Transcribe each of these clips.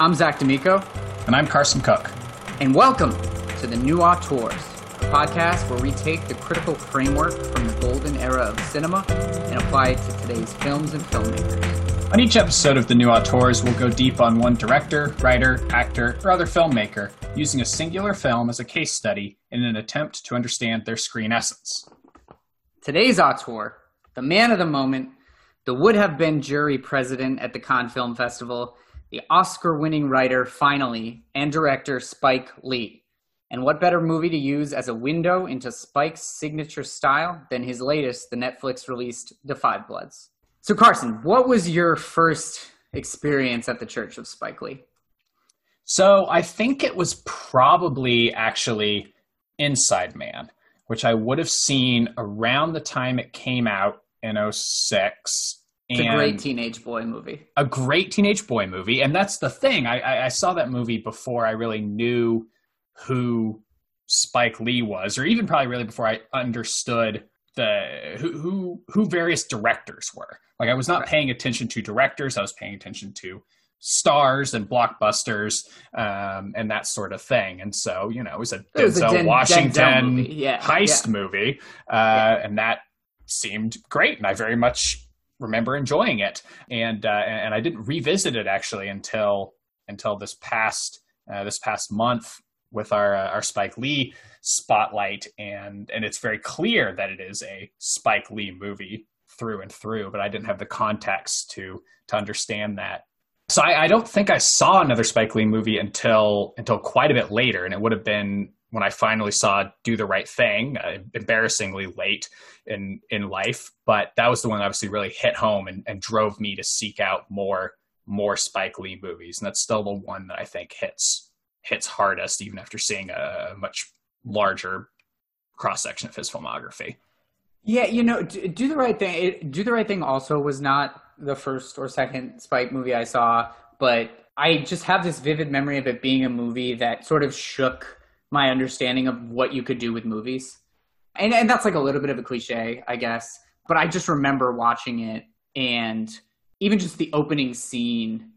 I'm Zach D'Amico. And I'm Carson Cook. And welcome to the New Auteurs, a podcast where we take the critical framework from the golden era of cinema and apply it to today's films and filmmakers. On each episode of the New Auteurs, we'll go deep on one director, writer, actor, or other filmmaker, using a singular film as a case study in an attempt to understand their screen essence. Today's auteur, the man of the moment, the would have been jury president at the Cannes Film Festival, the Oscar winning writer, finally, and director Spike Lee. And what better movie to use as a window into Spike's signature style than his latest, the Netflix released Da 5 Bloods? So, Carson, what was your first experience at the Church of Spike Lee? So, I think it was probably actually Inside Man, which I would have seen around the time it came out in 06 it's a great teenage boy movie. A great teenage boy movie, and that's the thing. I, I, I saw that movie before I really knew who Spike Lee was, or even probably really before I understood the who who, who various directors were. Like I was not right. paying attention to directors; I was paying attention to stars and blockbusters um, and that sort of thing. And so, you know, it was a it Denzel was a Den- Washington Denzel movie. Yeah. heist yeah. movie, uh, yeah. and that seemed great, and I very much remember enjoying it. And uh, and I didn't revisit it actually until until this past uh, this past month with our uh, our Spike Lee spotlight, and and it's very clear that it is a Spike Lee movie through and through. But I didn't have the context to to understand that. So I, I don't think I saw another Spike Lee movie until until quite a bit later, and it would have been when I finally saw Do the Right Thing, uh, embarrassingly late in in life, but that was the one that obviously really hit home and, and drove me to seek out more more Spike Lee movies, and that's still the one that I think hits hits hardest, even after seeing a much larger cross section of his filmography. Yeah, you know, do the right thing. It, do the right thing also was not the first or second Spike movie I saw, but I just have this vivid memory of it being a movie that sort of shook my understanding of what you could do with movies. And and that's like a little bit of a cliche, I guess. But I just remember watching it and even just the opening scene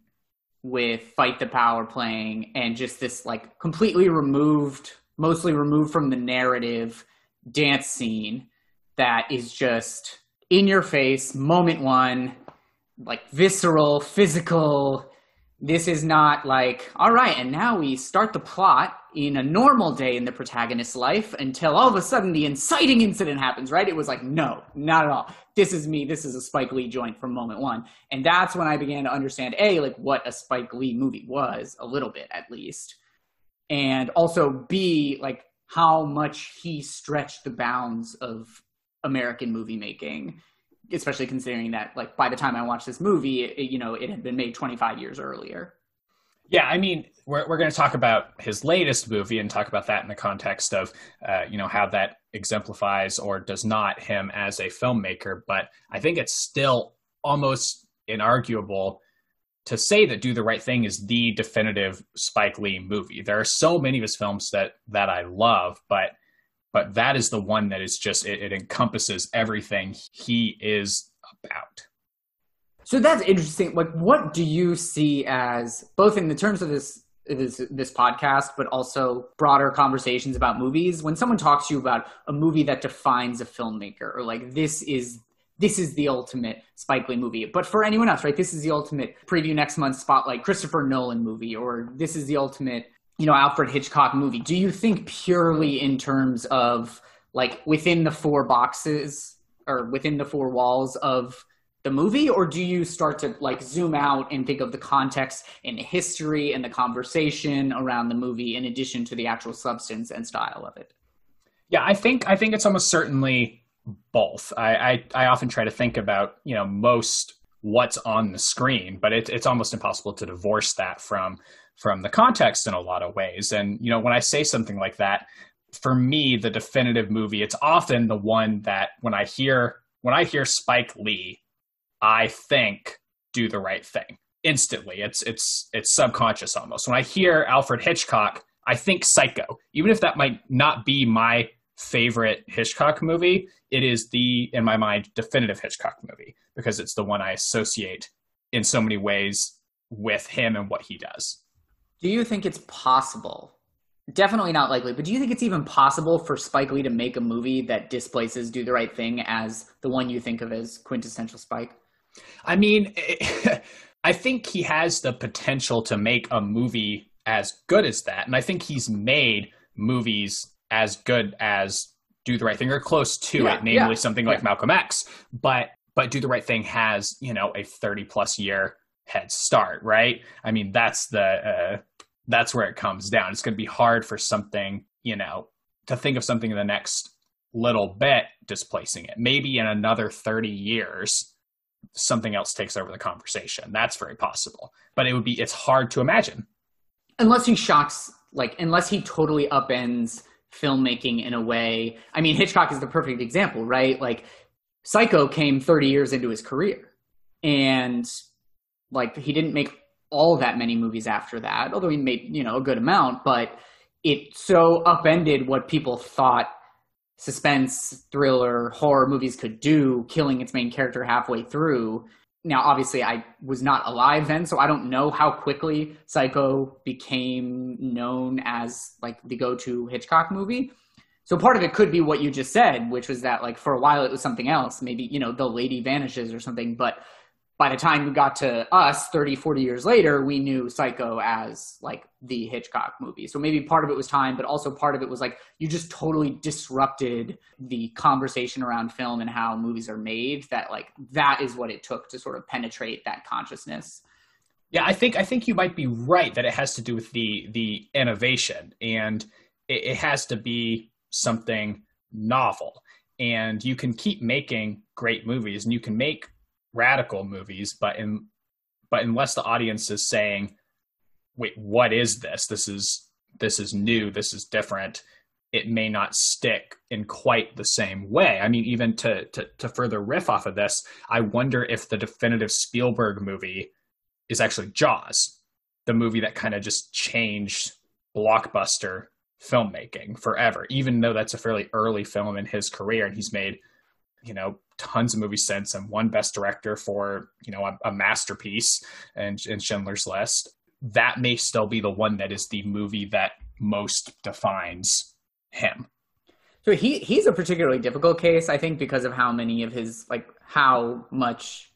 with Fight the Power playing and just this like completely removed, mostly removed from the narrative dance scene that is just in your face, moment one, like visceral, physical. This is not like, all right, and now we start the plot in a normal day in the protagonist's life until all of a sudden the inciting incident happens, right? It was like, no, not at all. This is me. This is a Spike Lee joint from moment one. And that's when I began to understand, A, like what a Spike Lee movie was, a little bit at least. And also, B, like how much he stretched the bounds of American movie making, especially considering that, like, by the time I watched this movie, it, you know, it had been made 25 years earlier. Yeah, I mean, we're we're going to talk about his latest movie and talk about that in the context of, uh, you know, how that exemplifies or does not him as a filmmaker. But I think it's still almost inarguable to say that Do the Right Thing is the definitive Spike Lee movie. There are so many of his films that that I love, but but that is the one that is just it, it encompasses everything he is about. So that's interesting. Like, what do you see as both in the terms of this this this podcast, but also broader conversations about movies? When someone talks to you about a movie that defines a filmmaker, or like this is this is the ultimate Spike Lee movie. But for anyone else, right, this is the ultimate preview next month spotlight Christopher Nolan movie, or this is the ultimate, you know, Alfred Hitchcock movie. Do you think purely in terms of like within the four boxes or within the four walls of the movie or do you start to like zoom out and think of the context and the history and the conversation around the movie in addition to the actual substance and style of it yeah i think i think it's almost certainly both i i, I often try to think about you know most what's on the screen but it, it's almost impossible to divorce that from from the context in a lot of ways and you know when i say something like that for me the definitive movie it's often the one that when i hear when i hear spike lee I think do the right thing instantly. It's it's it's subconscious almost. When I hear Alfred Hitchcock, I think Psycho. Even if that might not be my favorite Hitchcock movie, it is the in my mind definitive Hitchcock movie because it's the one I associate in so many ways with him and what he does. Do you think it's possible? Definitely not likely, but do you think it's even possible for Spike Lee to make a movie that displaces Do the Right Thing as the one you think of as quintessential Spike? I mean, I think he has the potential to make a movie as good as that. And I think he's made movies as good as Do the Right Thing or close to Yeah, it, namely yeah, something yeah. like Malcolm X. But but Do the Right Thing has, you know, a 30 plus year head start, right? I mean, that's the uh, that's where it comes down. It's going to be hard for something, you know, to think of something in the next little bit displacing it. Maybe in another 30 years something else takes over the conversation. That's very possible. But it would be it's hard to imagine. unless he shocks like unless he totally upends filmmaking in a way i mean hitchcock is the perfect example right like psycho came 30 years into his career and like he didn't make all that many movies after that although he made you know a good amount but it so upended what people thought suspense thriller horror movies could do killing its main character halfway through. Now obviously i was not alive then so i don't know how quickly psycho became known as like the go-to hitchcock movie. So part of it could be what you just said which was that like for a while it was something else. Maybe you know the lady vanishes or something but by the time we got to us 30 40 years later we knew psycho as like the hitchcock movie so maybe part of it was time but also part of it was like you just totally disrupted the conversation around film and how movies are made that like that is what it took to sort of penetrate that consciousness Yeah, I think I think you might be right that it has to do with the the innovation and it, it has to be something novel. And you can keep making great movies and you can make radical movies, but in but unless the audience is saying, "Wait, what is this? This is this is new. This is different." It may not stick in quite the same way. I mean, even to to, to further riff off of this, I wonder if the definitive Spielberg movie is actually Jaws, the movie that kind of just changed blockbuster filmmaking forever, even though that's a fairly early film in his career and he's made, you know, tons of movies since and won best director for, you know, a, a masterpiece and in Schindler's List. That may still be the one that is the movie that most defines him. so he he's a particularly difficult case i think because of how many of his like how much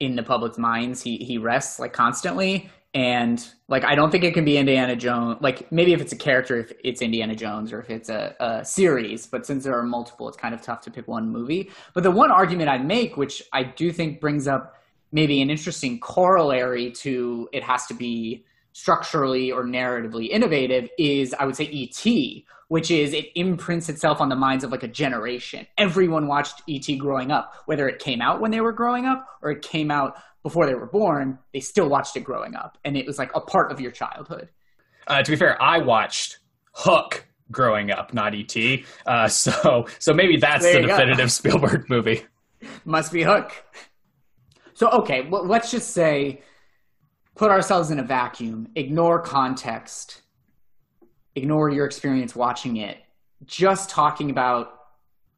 in the public's minds he he rests like constantly and like i don't think it can be indiana jones like maybe if it's a character if it's indiana jones or if it's a, a series but since there are multiple it's kind of tough to pick one movie. But the one argument i'd make which i do think brings up maybe an interesting corollary to it has to be structurally or narratively innovative is i would say et which is it imprints itself on the minds of like a generation. Everyone watched et growing up whether it came out when they were growing up or it came out before they were born they still watched it growing up and it was like a part of your childhood Uh, to be fair, I watched Hook growing up, not ET. Uh, so so maybe that's the you go. definitive Spielberg movie. must be hook so okay well, let's just say put ourselves in a vacuum ignore context ignore your experience watching it just talking about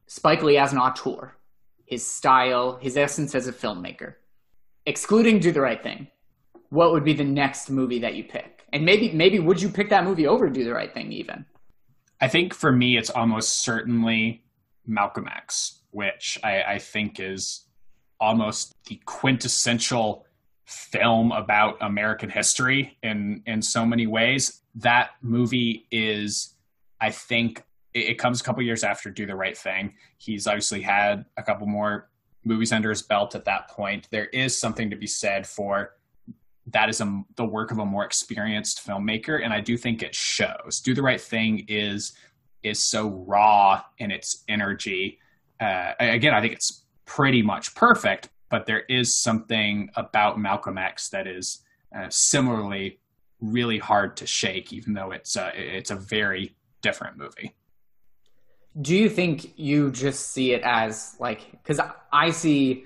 spike lee as an auteur his style his essence as a filmmaker excluding do the right thing what would be the next movie that you pick and maybe maybe would you pick that movie over do the right thing even I think for me, it's almost certainly Malcolm X, which I, I think is almost the quintessential film about American history in in so many ways. That movie is, I think, it, it comes a couple years after Do the Right Thing. He's obviously had a couple more movies under his belt at that point. There is something to be said for that is a, the work of a more experienced filmmaker and i do think it shows do the right thing is is so raw in its energy uh, again i think it's pretty much perfect but there is something about malcolm x that is uh, similarly really hard to shake even though it's it's a very different movie do you think you just see it as like because i see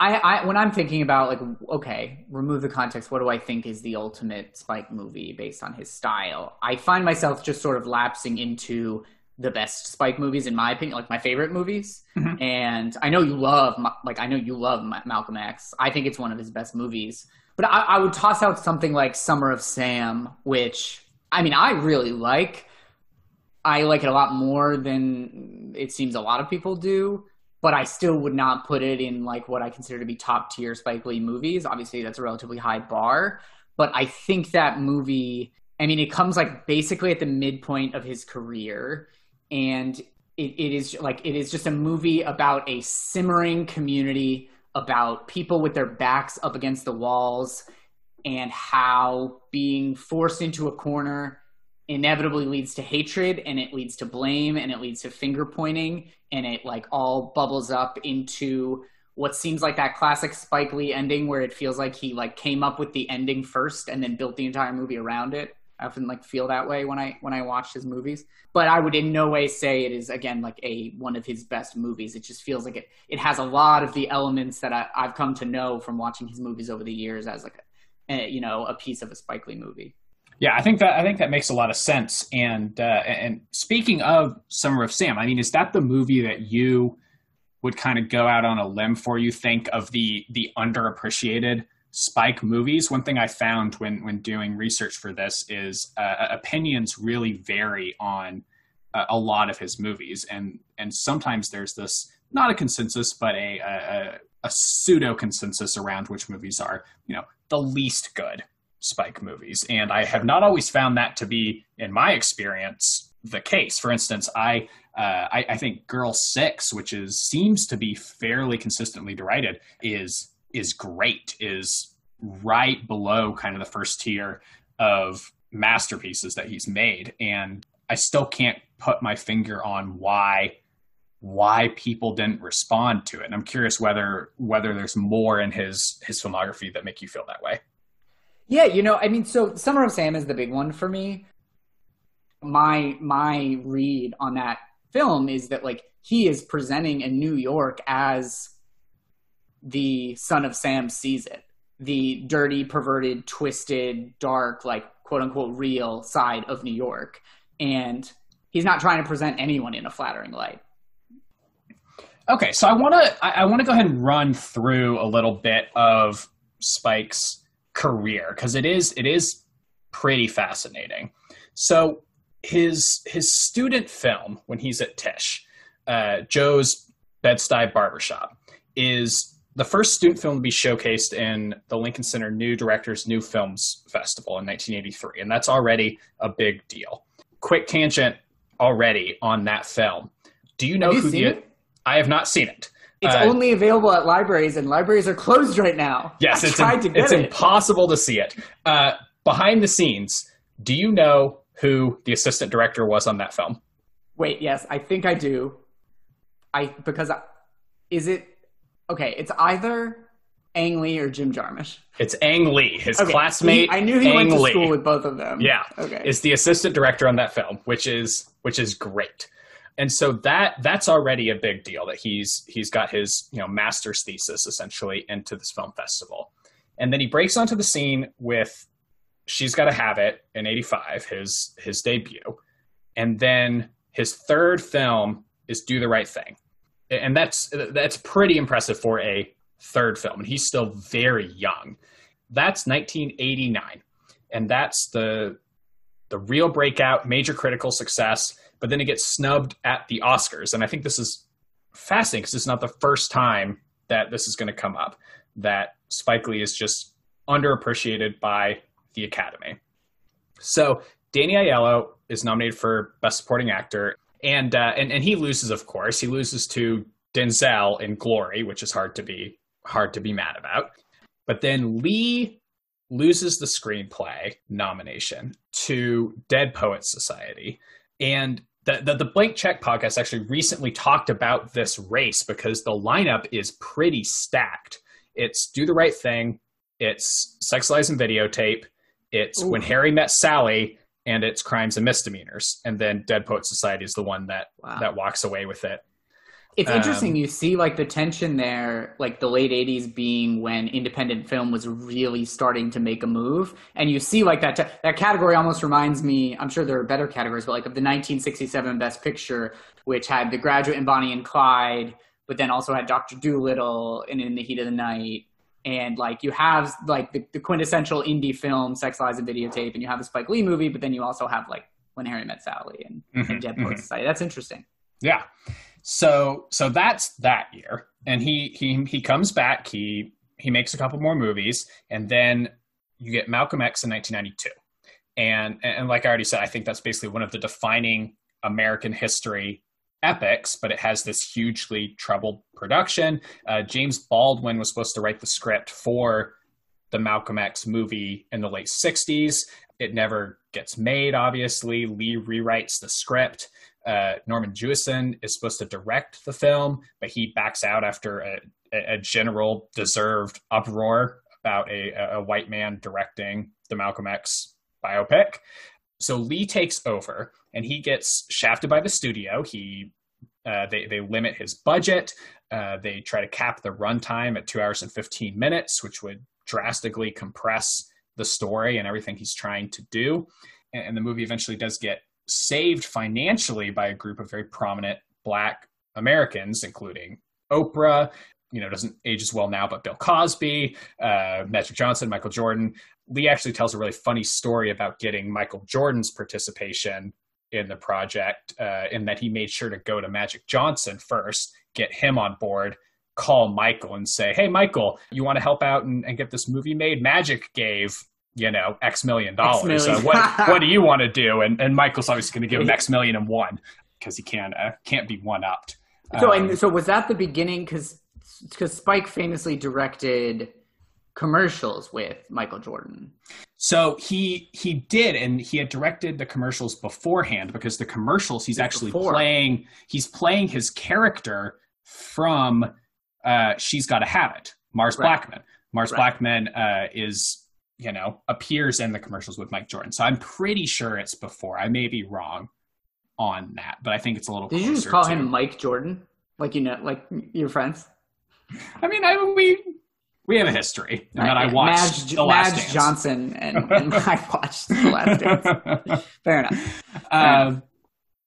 I, I when i'm thinking about like okay remove the context what do i think is the ultimate spike movie based on his style i find myself just sort of lapsing into the best spike movies in my opinion like my favorite movies Mhm. and i know you love like i know you love malcolm x i think it's one of his best movies But I, I would toss out something like Summer of Sam, which I mean I really like. I like it a lot more than it seems a lot of people do but I still would not put it in like what I consider to be top tier Spike Lee movies. Obviously, that's a relatively high bar, but I think that movie. I mean, it comes like basically at the midpoint of his career, and it, it is like it is just a movie about a simmering community about people with their backs up against the walls and how being forced into a corner inevitably leads to hatred and it leads to blame and it leads to finger pointing and it like all bubbles up into what seems like that classic Spike Lee ending where it feels like he like came up with the ending first and then built the entire movie around it. I often like feel that way when I when I watch his movies. But I would in no way say it is again like a one of his best movies. It just feels like it it has a lot of the elements that I, I've come to know from watching his movies over the years as like a, a you know a piece of a Spike Lee movie. Yeah, I think that I think that makes a lot of sense. And uh, and speaking of Summer of Sam, I mean, is that the movie that you would kind of go out on a limb for? You think of the the underappreciated Spike movies. One thing I found when when doing research for this is uh, opinions really vary on uh, a lot of his movies, and and sometimes there's this not a consensus, but a, a, a pseudo consensus around which movies are you know the least good Spike movies. And I have not always found that to be, in my experience, the case. For instance, I uh, I, I, think Girl Six, which is seems to be fairly consistently derided, is is great. Is right below kind of the first tier of masterpieces that he's made, and I still can't put my finger on why why people didn't respond to it. And I'm curious whether whether there's more in his his filmography that make you feel that way. Yeah, you know, I mean, so Summer of Sam is the big one for me. My my read on that film is that like he is presenting in New York as the son of Sam sees it. The dirty, perverted, twisted, dark, like quote unquote real side of New York. And he's not trying to present anyone in a flattering light. Okay, so I want to I, I want to go ahead and run through a little bit of Spike's career because it is it is pretty fascinating. So his his student film when he's at Tisch, uh, Joe's Bed-Stuy Barbershop, is the first student film to be showcased in the Lincoln Center New Directors New Films Festival in 1983, and that's already a big deal. Quick tangent already on that film. Do you know you who the? It? I have not seen it. It's uh, only available at libraries, and libraries are closed right now. Yes, I it's, tried to it's it. impossible to see it. Uh, behind the scenes, do you know who the assistant director was on that film? Wait, yes, I think I do. I because I, is it okay? It's either Ang Lee or Jim Jarmusch. It's Ang Lee, his okay. classmate. He, I knew he Ang went to Lee. school with both of them. Yeah, okay. Is the assistant director on that film, which is which is great and so that that's already a big deal that he's he's got his you know master's thesis essentially into this film festival. And then he breaks onto the scene with she's got to have it in 85 his his debut. And then his third film is do the right thing. And that's that's pretty impressive for a third film. And he's still very young. That's 1989 and that's the the real breakout major critical success but then it gets snubbed at the Oscars. And I think this is fascinating because it's not the first time that this is going to come up that Spike Lee is just underappreciated by the Academy. So Danny Aiello is nominated for Best Supporting Actor, and uh, and and he loses, of course. He loses to Denzel in Glory, which is hard to be hard to be mad about. But then Lee loses the screenplay nomination to Dead Poets Society, and the, the, the Blank Check podcast actually recently talked about this race because the lineup is pretty stacked. It's Do the Right Thing, it's Sex Lies and Videotape, it's Ooh. When Harry Met Sally, and it's Crimes and Misdemeanors. And then Dead Poet Society is the one that wow. that walks away with it. It's interesting. Um, you see, like the tension there, like the late '80s being when independent film was really starting to make a move, and you see like that. Te- that category almost reminds me. I'm sure there are better categories, but like of the 1967 Best Picture, which had The Graduate and Bonnie and Clyde, but then also had Doctor Dolittle and In the Heat of the Night. and like you have like the, the quintessential indie film, Sex Lies and Videotape, and you have the Spike Lee movie, but then you also have like When Harry Met Sally and, Mhm, and Dead Poets mhm. Society. That's interesting. Yeah. So so that's that year, and he he he comes back. He he makes a couple more movies, and then you get Malcolm X in 1992, and and like I already said, I think that's basically one of the defining American history epics. But it has this hugely troubled production. Uh, James Baldwin was supposed to write the script for the Malcolm X movie in the late 60s. It never gets made, obviously. Lee rewrites the script. Uh, Norman Jewison is supposed to direct the film, but he backs out after a, a general deserved uproar about a, a white man directing the Malcolm X biopic. So Lee takes over, and he gets shafted by the studio. He uh, they they limit his budget. Uh, they try to cap the runtime at two hours and fifteen minutes, which would drastically compress the story and everything he's trying to do. And, and the movie eventually does get saved financially by a group of very prominent Black Americans, including Oprah. You know, doesn't age as well now, but Bill Cosby, uh, Magic Johnson, Michael Jordan. Lee actually tells a really funny story about getting Michael Jordan's participation in the project, uh, in that he made sure to go to Magic Johnson first, get him on board, call Michael and say, "Hey, Michael, you want to help out and, and get this movie made? Magic gave." You know, X million dollars. So million. what what do you want to do? And and Michael's obviously going to give him X million and one because he can't uh, can't be one upped. So Um, and so was that the beginning? Because because Spike famously directed commercials with Michael Jordan. So he he did, and he had directed the commercials beforehand because the commercials he's actually Before. playing. He's playing his character from uh, She's Got to Have It, Mars Right. Blackmon. Mars Right. Blackmon uh, is you know appears in the commercials with Mike Jordan. So I'm pretty sure it's before. I may be wrong on that, but I think it's a little. Did you just call to- him Mike Jordan? Like you know, like your friends? I mean, I we we have a history, and then I watched Madge, The Last Madge Dance. Johnson and, and I watched The Last Dance. Fair enough. Um,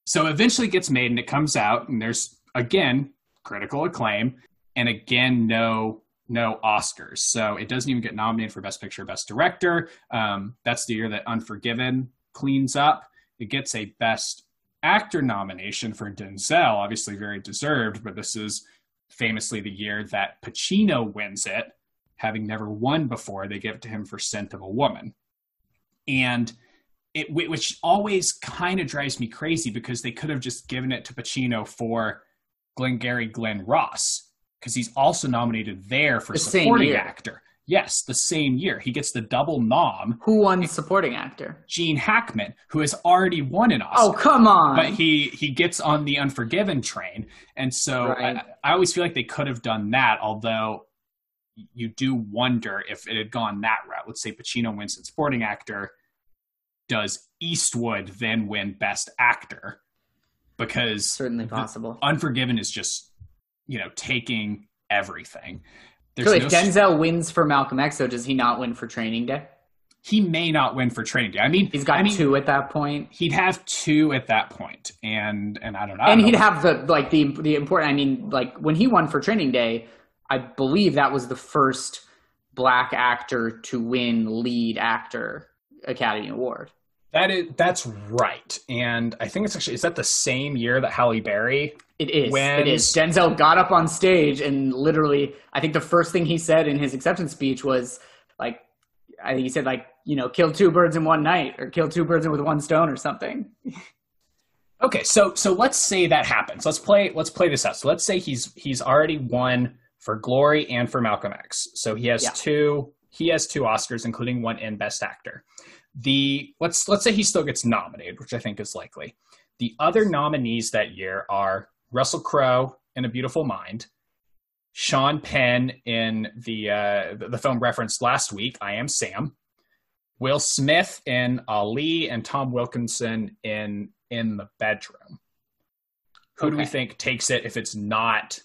so eventually gets made and it comes out and there's again critical acclaim and again no no Oscars. So it doesn't even get nominated for Best Picture, Best Director. Um, that's the year that Unforgiven cleans up. It gets a Best Actor nomination for Denzel, obviously very deserved, but this is famously the year that Pacino wins it, having never won before. They give it to him for Scent of a Woman. And it which always kind of drives me crazy because they could have just given it to Pacino for Glengarry Glen Ross because he's also nominated there for The supporting actor. Yes, the same year he gets the double nom. Who won supporting actor? Gene Hackman, who has already won an Oscar. Oh, come on. but he he gets on the Unforgiven train, and so Right. I, I always feel like they could have done that. Although you do wonder if it had gone that route. Let's say Pacino wins in supporting actor. Does Eastwood then win Best Actor? Because Certainly possible. Unforgiven is just, you know, taking everything. There's So no if Denzel wins for Malcolm X, so does he not win for Training Day? he may not win for Training Day. I mean, He's got I mean, two at that point. He'd have two at that point, and and I don't know. And don't he'd know. have the like the the important. I mean, like when he won for Training Day, I believe that was the first black actor to win lead actor Academy Award. That is that's right, and I think it's actually is that the same year that Halle Berry. It is. Wins. It is. Denzel got up on stage and literally, I think the first thing he said in his acceptance speech was like, I think he said like, you know, kill two birds in one night or kill two birds with one stone or something. Okay, so so let's say that happens. Let's play let's play this out. So let's say he's he's already won for Glory and for Malcolm X. So he has Yeah. two he has two Oscars, including one in Best Actor. The let's let's say he still gets nominated, which I think is likely. The other nominees that year are Russell Crowe in A Beautiful Mind, Sean Penn in the uh, the- the film referenced last week, I Am Sam, Will Smith in Ali, and Tom Wilkinson in In the Bedroom. Who do we think takes it if it's not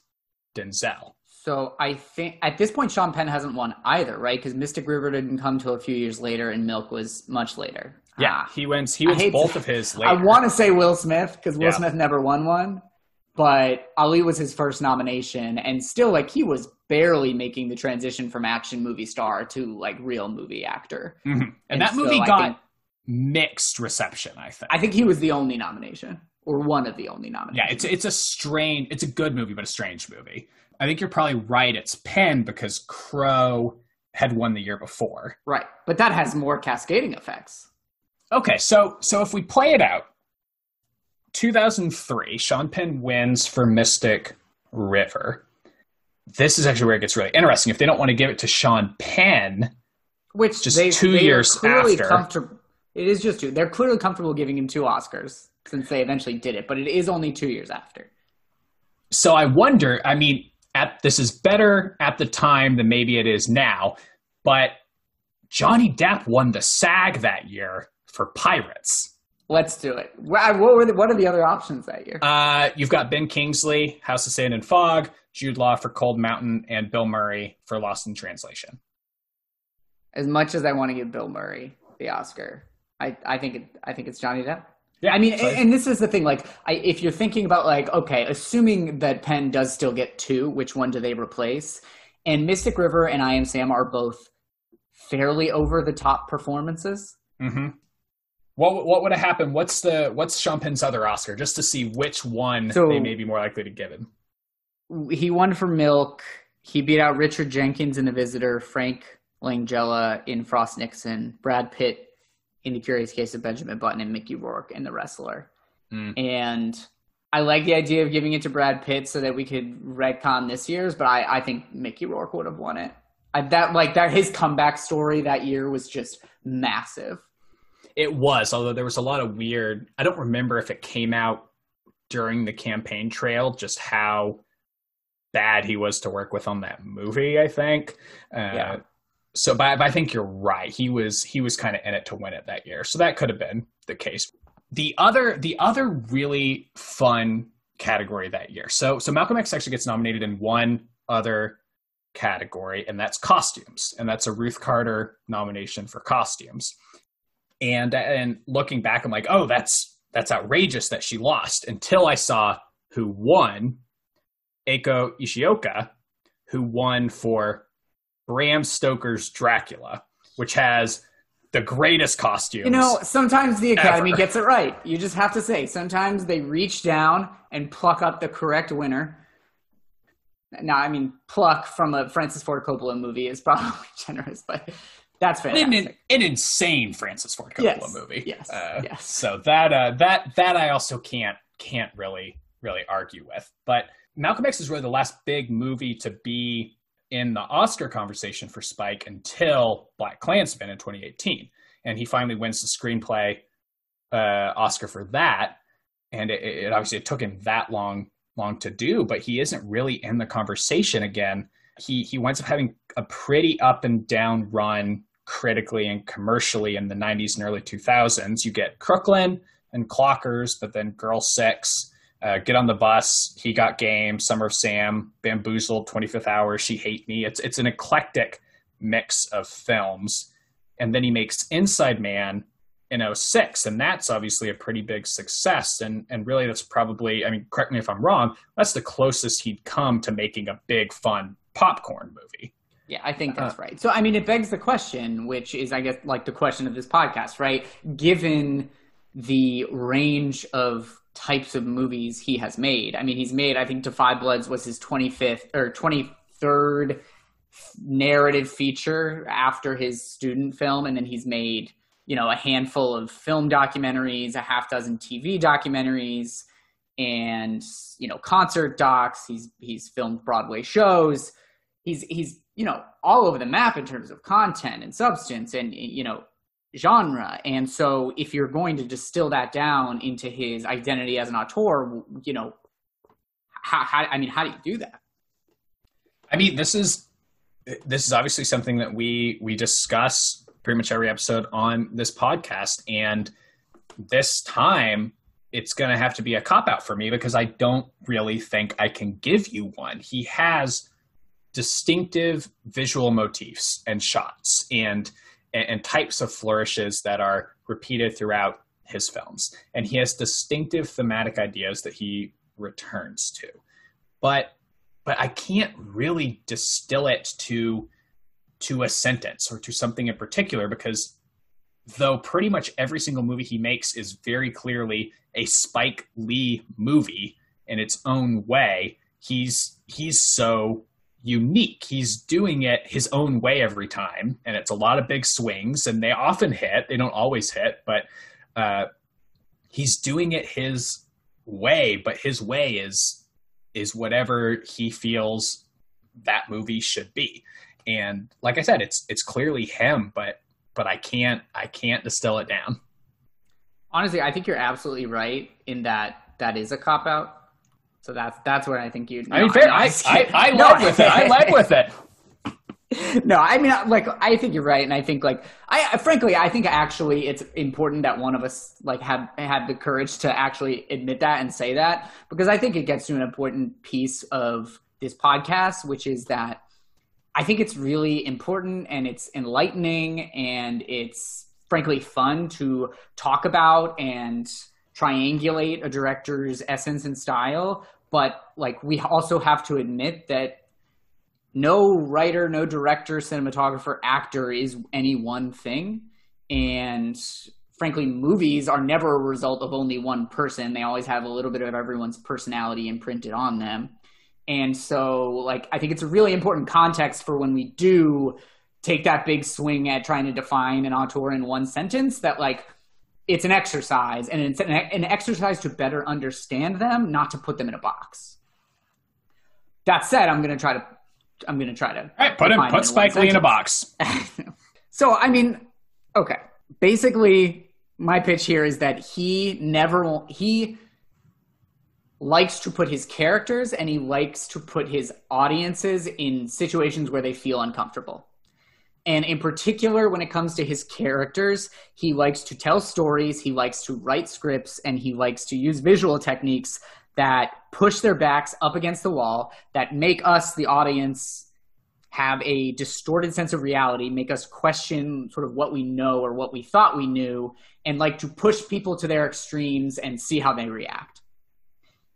Denzel? So I think at this point, Sean Penn hasn't won either, right? Because Mystic River didn't come till a few years later, and Milk was much later. Yeah, Ah. he wins. He wins both to- of his. I want to say Will Smith because Will Yeah. Smith never won one, but Ali was his first nomination, and still, like he was barely making the transition from action movie star to like real movie actor. Mm-hmm. And, and, that so movie got think, mixed reception, I think. I think he was the only nomination or one of the only nominations. Yeah, it's it's a strange it's a good movie but a strange movie. I think you're probably right it's Penn because Crowe had won the year before. Right. But that has more cascading effects. Okay, so so if we play it out 2003, Sean Penn wins for Mystic River. This is actually where it gets really interesting. If they don't want to give it to Sean Penn, which just they, two they years after, it is just two. They're clearly comfortable giving him two Oscars since they eventually did it, but it is only two years after. So I wonder. I mean, at this is better at the time than maybe it is now, but Johnny Depp won the SAG that year for Pirates. Let's do it. What were the, what are the other options that year? Uh, you've got Ben Kingsley, House of Sand and Fog, Jude Law for Cold Mountain, and Bill Murray for Lost in Translation. As much as I want to give Bill Murray the Oscar, I, I think it, I think it's Johnny Depp. Yeah, I mean, and, and, this is the thing. Like, I, if you're thinking about like, okay, assuming that Penn does still get two, which one do they replace? And Mystic River and I Am Sam are both fairly over the top performances. Mm-hmm. What what would have happened? What's the what's Sean Penn's other Oscar? Just to see which one so, they may be more likely to give him. He won for Milk. He beat out Richard Jenkins in The Visitor, Frank Langella in Frost Nixon, Brad Pitt in The Curious Case of Benjamin Button, and Mickey Rourke in The Wrestler. Mm. And I like the idea of giving it to Brad Pitt so that we could retcon this year's, but I, I think Mickey Rourke would have won it. I, that like that his comeback story that year was just massive. It was, although there was a lot of weird. I don't remember if it came out during the campaign trail, just how bad he was to work with on that movie. I think. Uh, yeah. So, but, I think you're right. He was he was kind of in it to win it that year. So that could have been the case. The other the other really fun category that year. So so Malcolm X actually gets nominated in one other category, and that's costumes, and that's a Ruth Carter nomination for costumes and and looking back i'm like oh that's that's outrageous that she lost until i saw who won eiko ishioka who won for bram stoker's dracula which has the greatest costumes you know sometimes the academy ever. gets it right you just have to say sometimes they reach down and pluck up the correct winner now i mean pluck from a francis ford coppola movie is probably generous but that's fantastic. An, an insane Francis Ford Coppola yes. movie. Yes. Uh, yes. So that uh, that that I also can't can't really really argue with. But Malcolm X is really the last big movie to be in the Oscar conversation for Spike until Black Klansman in 2018, and he finally wins the screenplay uh, Oscar for that. And it, it obviously it took him that long long to do, but he isn't really in the conversation again. He he winds up having a pretty up and down run critically and commercially in the 90s and early 2000s. You get Crooklyn and Clockers, but then Girl Six, uh, Get on the Bus, He Got Game, Summer of Sam, Bamboozled, 25th Hour, She Hate Me. It's it's an eclectic mix of films. And then he makes Inside Man in 06 and that's obviously a pretty big success and and really that's probably I mean correct me if I'm wrong that's the closest he'd come to making a big fun popcorn movie yeah, I think that's uh, right. So, I mean, it begs the question, which is, I guess, like the question of this podcast, right? Given the range of types of movies he has made, I mean, he's made, I think, 5 Bloods was his 25th or 23rd narrative feature after his student film, and then he's made, you know, a handful of film documentaries, a half dozen TV documentaries, and you know, concert docs. He's he's filmed Broadway shows. He's he's you know all over the map in terms of content and substance and you know genre. And so if you're going to distill that down into his identity as an auteur you know how, how i mean how do you do that? I mean this is this is obviously something that we we discuss pretty much every episode on this podcast. And this time it's going to have to be a cop out for me because i don't really think i can give you one. He has distinctive visual motifs and shots. And, and, and types of flourishes that are repeated throughout his films. And he has distinctive thematic ideas that he returns to. But but I can't really distill it to to a sentence or to something in particular because though pretty much every single movie he makes is very clearly a Spike Lee movie in its own way, he's he's so unique. He's doing it his own way every time, and it's a lot of big swings, and they often hit. They don't always hit, but uh, he's doing it his way. But his way is is whatever he feels that movie should be. And like I said, it's it's clearly him, but but I can't I can't distill it down. Honestly, I think you're absolutely right in that that is a cop out. So that's that's where I think you. I mean, fair. I, I, I led with it. I led with it. no, I mean, like, I think you're right, and I think, like, I frankly, I think actually it's important that one of us like had had the courage to actually admit that and say that because I think it gets to an important piece of this podcast, which is that I think it's really important and it's enlightening and it's frankly fun to talk about and triangulate a director's essence and style. But like, we also have to admit that no writer, no director, cinematographer, actor is any one thing. And frankly, movies are never a result of only one person. They always have a little bit of everyone's personality imprinted on them. And so, like, I think it's a really important context for when we do take that big swing at trying to define an auteur in one sentence that, like, it's an exercise and it's an, an exercise to better understand them, not to put them in a box. That said, I'm going to try to I'm going to try to. All right, put him, put Spike Lee in a box. so, I mean, okay. Basically, my pitch here is that he never he likes to put his characters and he likes to put his audiences in situations where they feel uncomfortable. And in particular, when it comes to his characters, he likes to tell stories, he likes to write scripts, and he likes to use visual techniques that push their backs up against the wall, that make us, the audience, have a distorted sense of reality, make us question sort of what we know or what we thought we knew, and like to push people to their extremes and see how they react.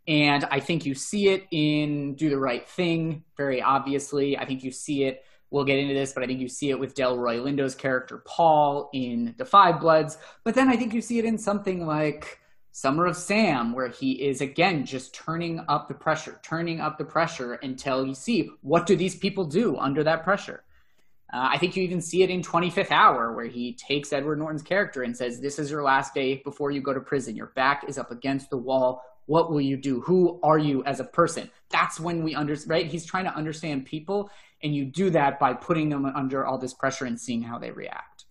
And I think you see it in Do the Right Thing, very obviously. I think you see it, we'll get into this, but I think you see it with Delroy Lindo's character Paul in Da 5 Bloods. But then I think you see it in something like Summer of Sam, where he is again just turning up the pressure, turning up the pressure until you see what do these people do under that pressure. Uh, I think you even see it in 25th Hour, where he takes Edward Norton's character and says, This is your last day before you go to prison. Your back is up against the wall. What will you do? Who are you as a person? That's when we understand, right? He's trying to understand people, and you do that by putting them under all this pressure and seeing how they react.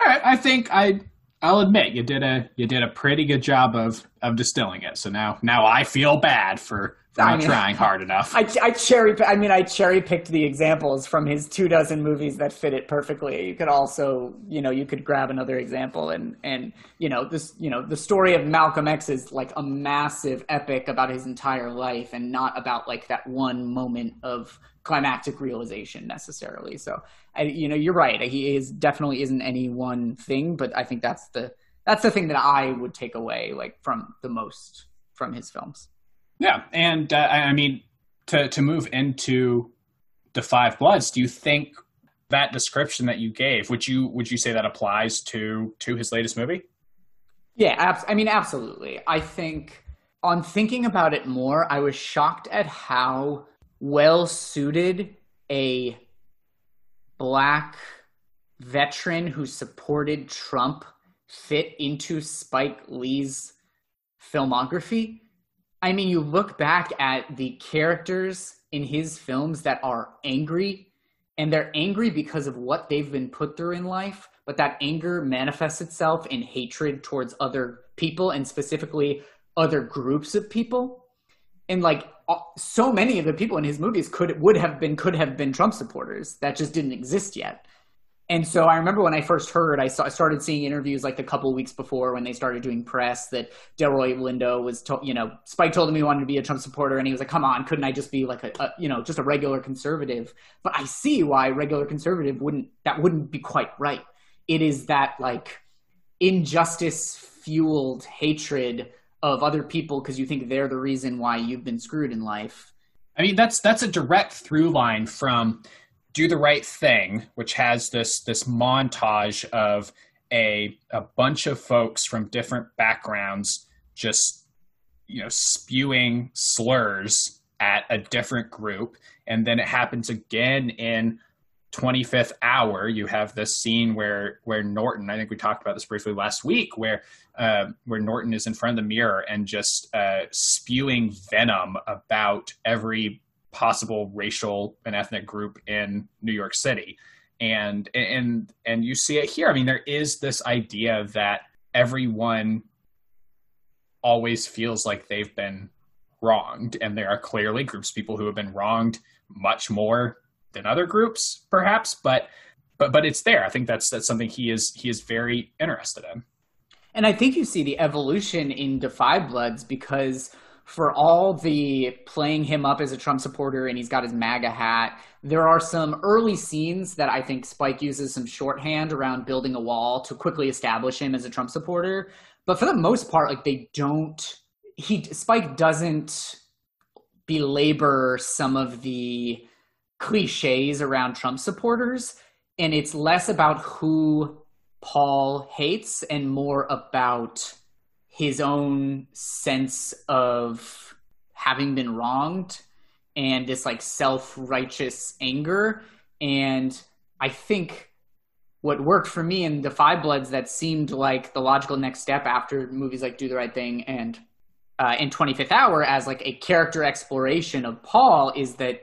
All right. I think I I'll admit you did a you did a pretty good job of of distilling it. So now now I feel bad for, for not mean, trying hard enough. I, I cherry I mean I cherry picked the examples from his two dozen movies that fit it perfectly. You could also you know you could grab another example and and you know this you know the story of Malcolm X is like a massive epic about his entire life and not about like that one moment of climactic realization necessarily. So, I, you know, you're right. He is definitely isn't any one thing, but I think that's the that's the thing that I would take away like from the most from his films. Yeah, and uh, I mean to to move into the Five Bloods, do you think that description that you gave would you would you say that applies to to his latest movie? Yeah, I mean absolutely. I think on thinking about it more, I was shocked at how well suited a black veteran who supported Trump fit into Spike Lee's filmography. I mean, you look back at the characters in his films that are angry, and they're angry because of what they've been put through in life, but that anger manifests itself in hatred towards other people and specifically other groups of people. And like so many of the people in his movies could would have been could have been Trump supporters that just didn't exist yet. And so I remember when I first heard, I, saw, I started seeing interviews like a couple weeks before when they started doing press that Delroy Lindo was, to, you know, Spike told him he wanted to be a Trump supporter, and he was like, "Come on, couldn't I just be like a, a, you know, just a regular conservative?" But I see why regular conservative wouldn't that wouldn't be quite right. It is that like injustice fueled hatred of other people because you think they're the reason why you've been screwed in life. I mean, that's that's a direct through line from "Do the Right Thing," which has this this montage of a a bunch of folks from different backgrounds just you know spewing slurs at a different group, and then it happens again in 25th hour. You have this scene where where norton i think we talked about this briefly last week where uh, where norton is in front of the mirror and just uh, spewing venom about every possible racial and ethnic group in new york city and and and you see it here i mean there is this idea that everyone always feels like they've been wronged and there are clearly groups of people who have been wronged much more than other groups, perhaps, but but but it's there. I think that's that's something he is he is very interested in. And I think you see the evolution in 5 Bloods because for all the playing him up as a Trump supporter and he's got his MAGA hat, there are some early scenes that I think Spike uses some shorthand around building a wall to quickly establish him as a Trump supporter. But for the most part, like they don't he Spike doesn't belabor some of the cliches around Trump supporters, and it's less about who Paul hates and more about his own sense of having been wronged and this like self-righteous anger and i think what worked for me in the 5 Bloods that seemed like the logical next step after movies like do the right thing and uh, in 25th hour as like a character exploration of paul is that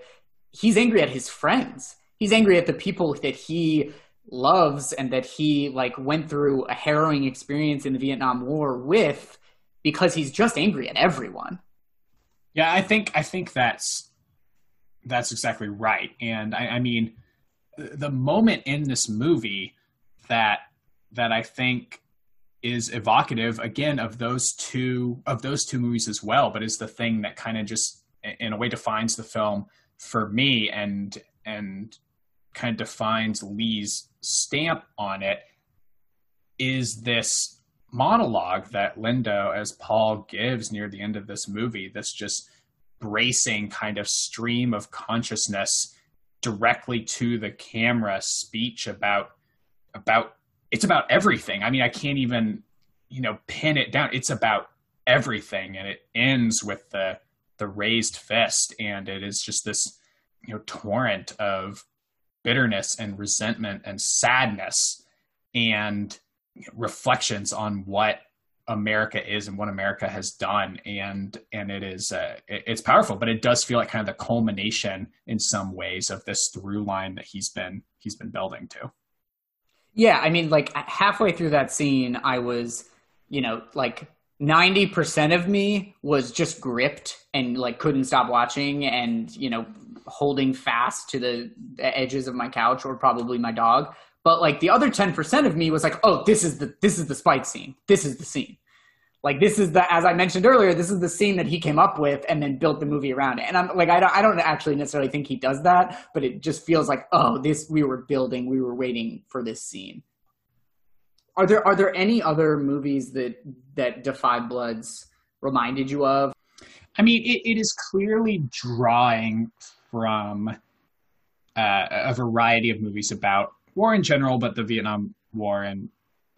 he's angry at his friends. He's angry at the people that he loves and that he like went through a harrowing experience in the Vietnam War with because he's just angry at everyone. Yeah, I think I think that's that's exactly right. And I, I mean the moment in this movie that that I think is evocative again of those two of those two movies as well, but is the thing that kind of just in a way defines the film for me and and kind of defines Lee's stamp on it is this monologue that Lindo as Paul gives near the end of this movie this just bracing kind of stream of consciousness directly to the camera speech about about it's about everything. I mean, I can't even you know pin it down. It's about everything and it ends with the the raised fist and it is just this you know torrent of bitterness and resentment and sadness and reflections on what America is and what America has done, and and it is uh, it, it's powerful, but it does feel like kind of the culmination in some ways of this through line that he's been he's been building to. Yeah, I mean, like halfway through that scene, I was, you know, like 90% of me was just gripped and like couldn't stop watching and you know holding fast to the, the edges of my couch or probably my dog. But like the other 10% of me was like oh this is the this is the spike scene. This is the scene. Like this is the as i mentioned earlier this is the scene that he came up with and then built the movie around it. And i'm like i don't, I don't actually necessarily think he does that but it just feels like oh this we were building we were waiting for this scene. Are there are there any other movies that that Da 5 Bloods reminded you of? I mean, it, it is clearly drawing from uh, a variety of movies about war in general, but the Vietnam War in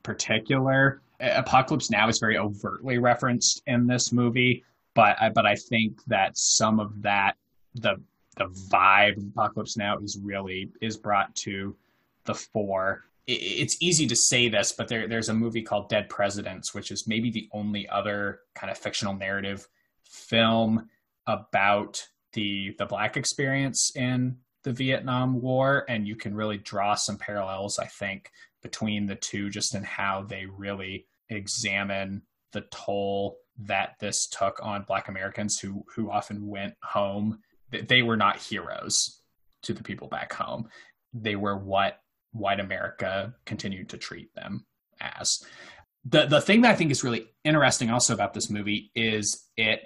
particular. Apocalypse Now is very overtly referenced in this movie, but I, but I think that some of that the the vibe of Apocalypse Now is really is brought to the fore it's easy to say this, but there, there's a movie called Dead Presidents, which is maybe the only other kind of fictional narrative film about the the black experience in the Vietnam War, and you can really draw some parallels, I think, between the two, just in how they really examine the toll that this took on Black Americans who who often went home. They were not heroes to the people back home. They were what white America continued to treat them as. The the thing that I think is really interesting also about this movie is it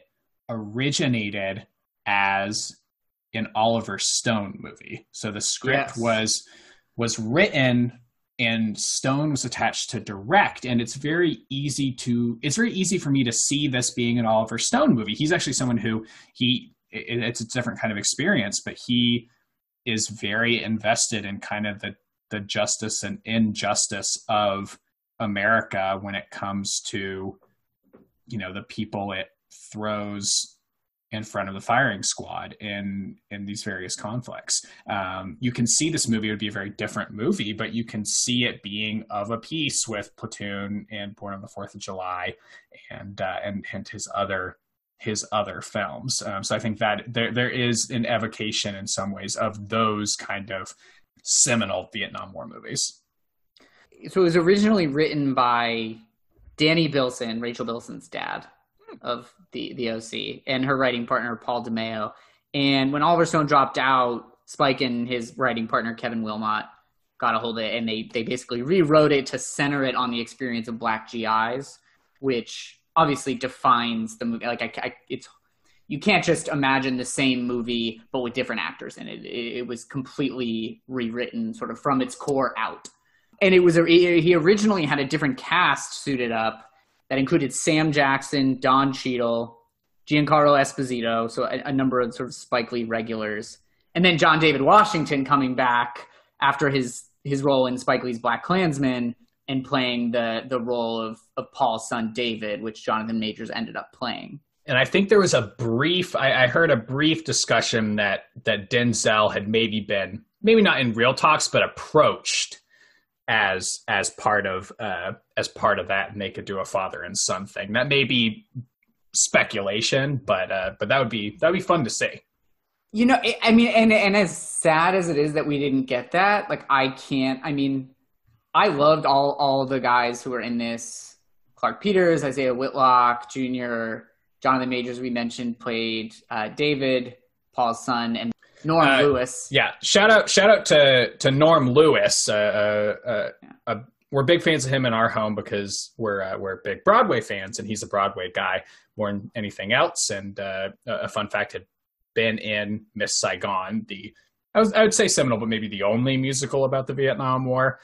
originated as an Oliver Stone movie. So the script yes. was was written and Stone was attached to direct and it's very easy to it's very easy for me to see this being an Oliver Stone movie. He's actually someone who he it, it's a different kind of experience. But he is very invested in kind of the the justice and injustice of America when it comes to you know the people it throws in front of the firing squad in in these various conflicts. Um, you can see this movie would be a very different movie, but you can see it being of a piece with Platoon and Born on the Fourth of July, and uh, and and his other his other films. Um, so I think that there there is an evocation in some ways of those kind of seminal Vietnam War movies. So it was originally written by Danny Bilson, Rachel Bilson's dad of the the OC, and her writing partner Paul DeMeo. And when Oliver Stone dropped out, Spike and his writing partner Kevin Willmott got a hold of it, and they they basically rewrote it to center it on the experience of Black GIs, which obviously defines the movie. Like I, I it's you can't just imagine the same movie but with different actors in it. It, it was completely rewritten, sort of from its core out. And it was a, he originally had a different cast suited up that included Sam Jackson, Don Cheadle, Giancarlo Esposito, so a, a, number of sort of Spike Lee regulars, and then John David Washington coming back after his his role in Spike Lee's Black Klansman and playing the the role of of Paul's son David, which Jonathan Majors ended up playing. And I think there was a brief I, I heard a brief discussion that that Denzel had maybe been maybe not in real talks, but approached as as part of uh, as part of that, and they could do a father and son thing. That may be speculation, but uh, but that would be that would be fun to see. You know, I mean, and and as sad as it is that we didn't get that, like I can't. I mean, I loved all all the guys who were in this. Clarke Peters, Isaiah Whitlock Jr., Jonathan Majors, we mentioned, played uh, David, Paul's son, and Norm uh, Lewis. Yeah, shout out shout out to to Norm Lewis. Uh, uh, uh we're big fans of him in our home because we're uh, we're big Broadway fans, and he's a Broadway guy more than anything else. And uh, a fun fact had been in Miss Saigon, the I, was, I would say seminal, but maybe the only musical about the Vietnam War.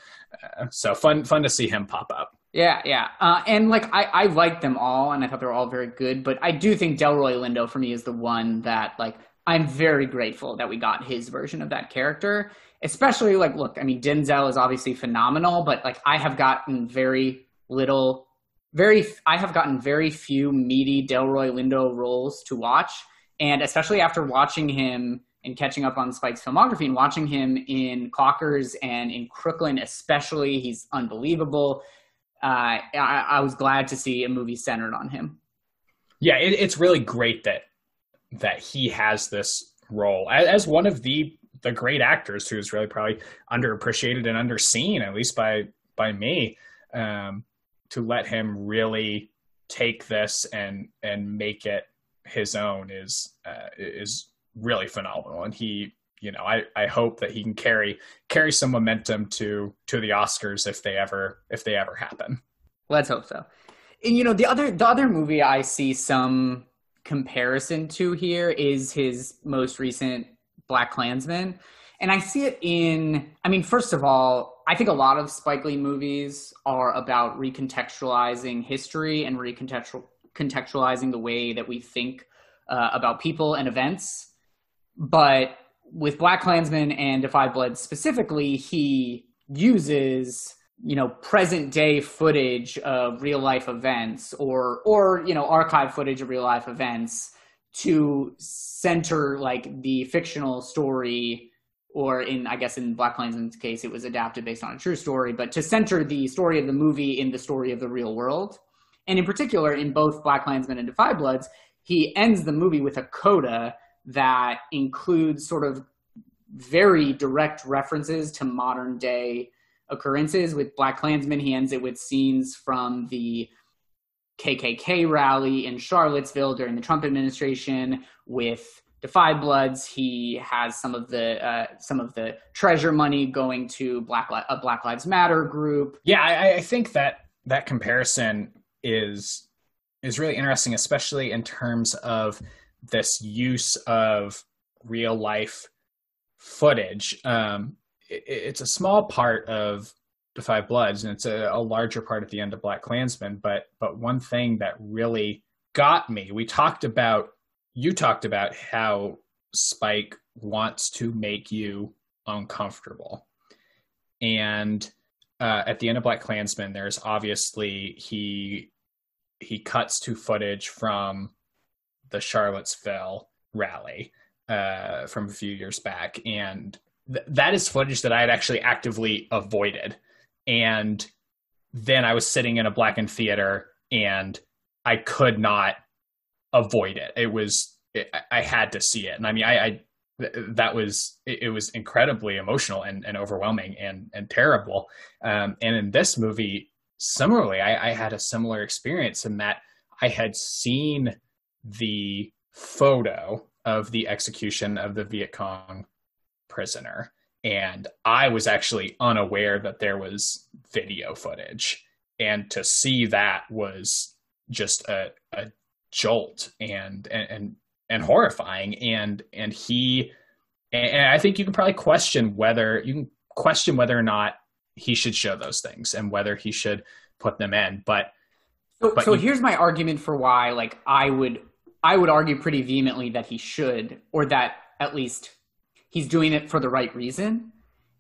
so fun fun to see him pop up. Yeah, yeah, uh, and like I, I liked them all, and I thought they were all very good. But I do think Delroy Lindo for me is the one that like I'm very grateful that we got his version of that character. Especially like, look, I mean, Denzel is obviously phenomenal, but like I have gotten very little, very, I have gotten very few meaty Delroy Lindo roles to watch, and especially after watching him and catching up on Spike's filmography and watching him in Clockers and in Crooklyn, especially, he's unbelievable. Uh, I, I, was glad to see a movie centered on him. Yeah, it, it's really great that that he has this role as, one of the the great actors who's really probably underappreciated and underseen, at least by by me, um, to let him really take this and and make it his own is uh, is really phenomenal. And he, you know, I, I hope that he can carry carry some momentum to to the Oscars if they ever if they ever happen. Let's hope so. And you know, the other the other movie I see some comparison to here is his most recent Black Klansman. And I see it in, I mean, first of all, I think a lot of Spike Lee movies are about recontextualizing history and recontextualizing the way that we think uh, about people and events. But with Black Klansman and 5 Blood specifically, he uses you know present day footage of real life events or or you know archive footage of real life events to center like the fictional story or in I guess in Black Klansman's case it was adapted based on a true story but to center the story of the movie in the story of the real world. And in particular in both Black Klansman and 5 Bloods he ends the movie with a coda that includes sort of very direct references to modern day occurrences. With Black Klansmen, he ends it with scenes from the KKK rally in Charlottesville during the Trump administration. With 5 Bloods, he has some of the uh, some of the treasure money going to Black Li- a Black Lives Matter group. Yeah, I, I think that that comparison is is really interesting, especially in terms of this use of real life footage. Um, it's a small part of the 5 Bloods, and it's a, a, larger part at the end of Black Klansman. But but one thing that really got me, we talked about you talked about how Spike wants to make you uncomfortable. And uh, at the end of Black Klansman, there's obviously he he cuts to footage from the Charlottesville rally uh, from a few years back, and th- that is footage that I had actually actively avoided. And then I was sitting in a blackened theater, and I could not avoid it. It was it, I had to see it, and I mean, I, I that was it, it, was incredibly emotional and, and overwhelming and and terrible. Um, and in this movie, similarly, I, I had a similar experience in that I had seen the photo of the execution of the Viet Cong prisoner, and I was actually unaware that there was video footage. And to see that was just a, a jolt and, and, and and horrifying. And and he and I think you can probably question whether you can question whether or not he should show those things and whether he should put them in. But so, but so you, here's my argument for why like I would I would argue pretty vehemently that he should or that at least he's doing it for the right reason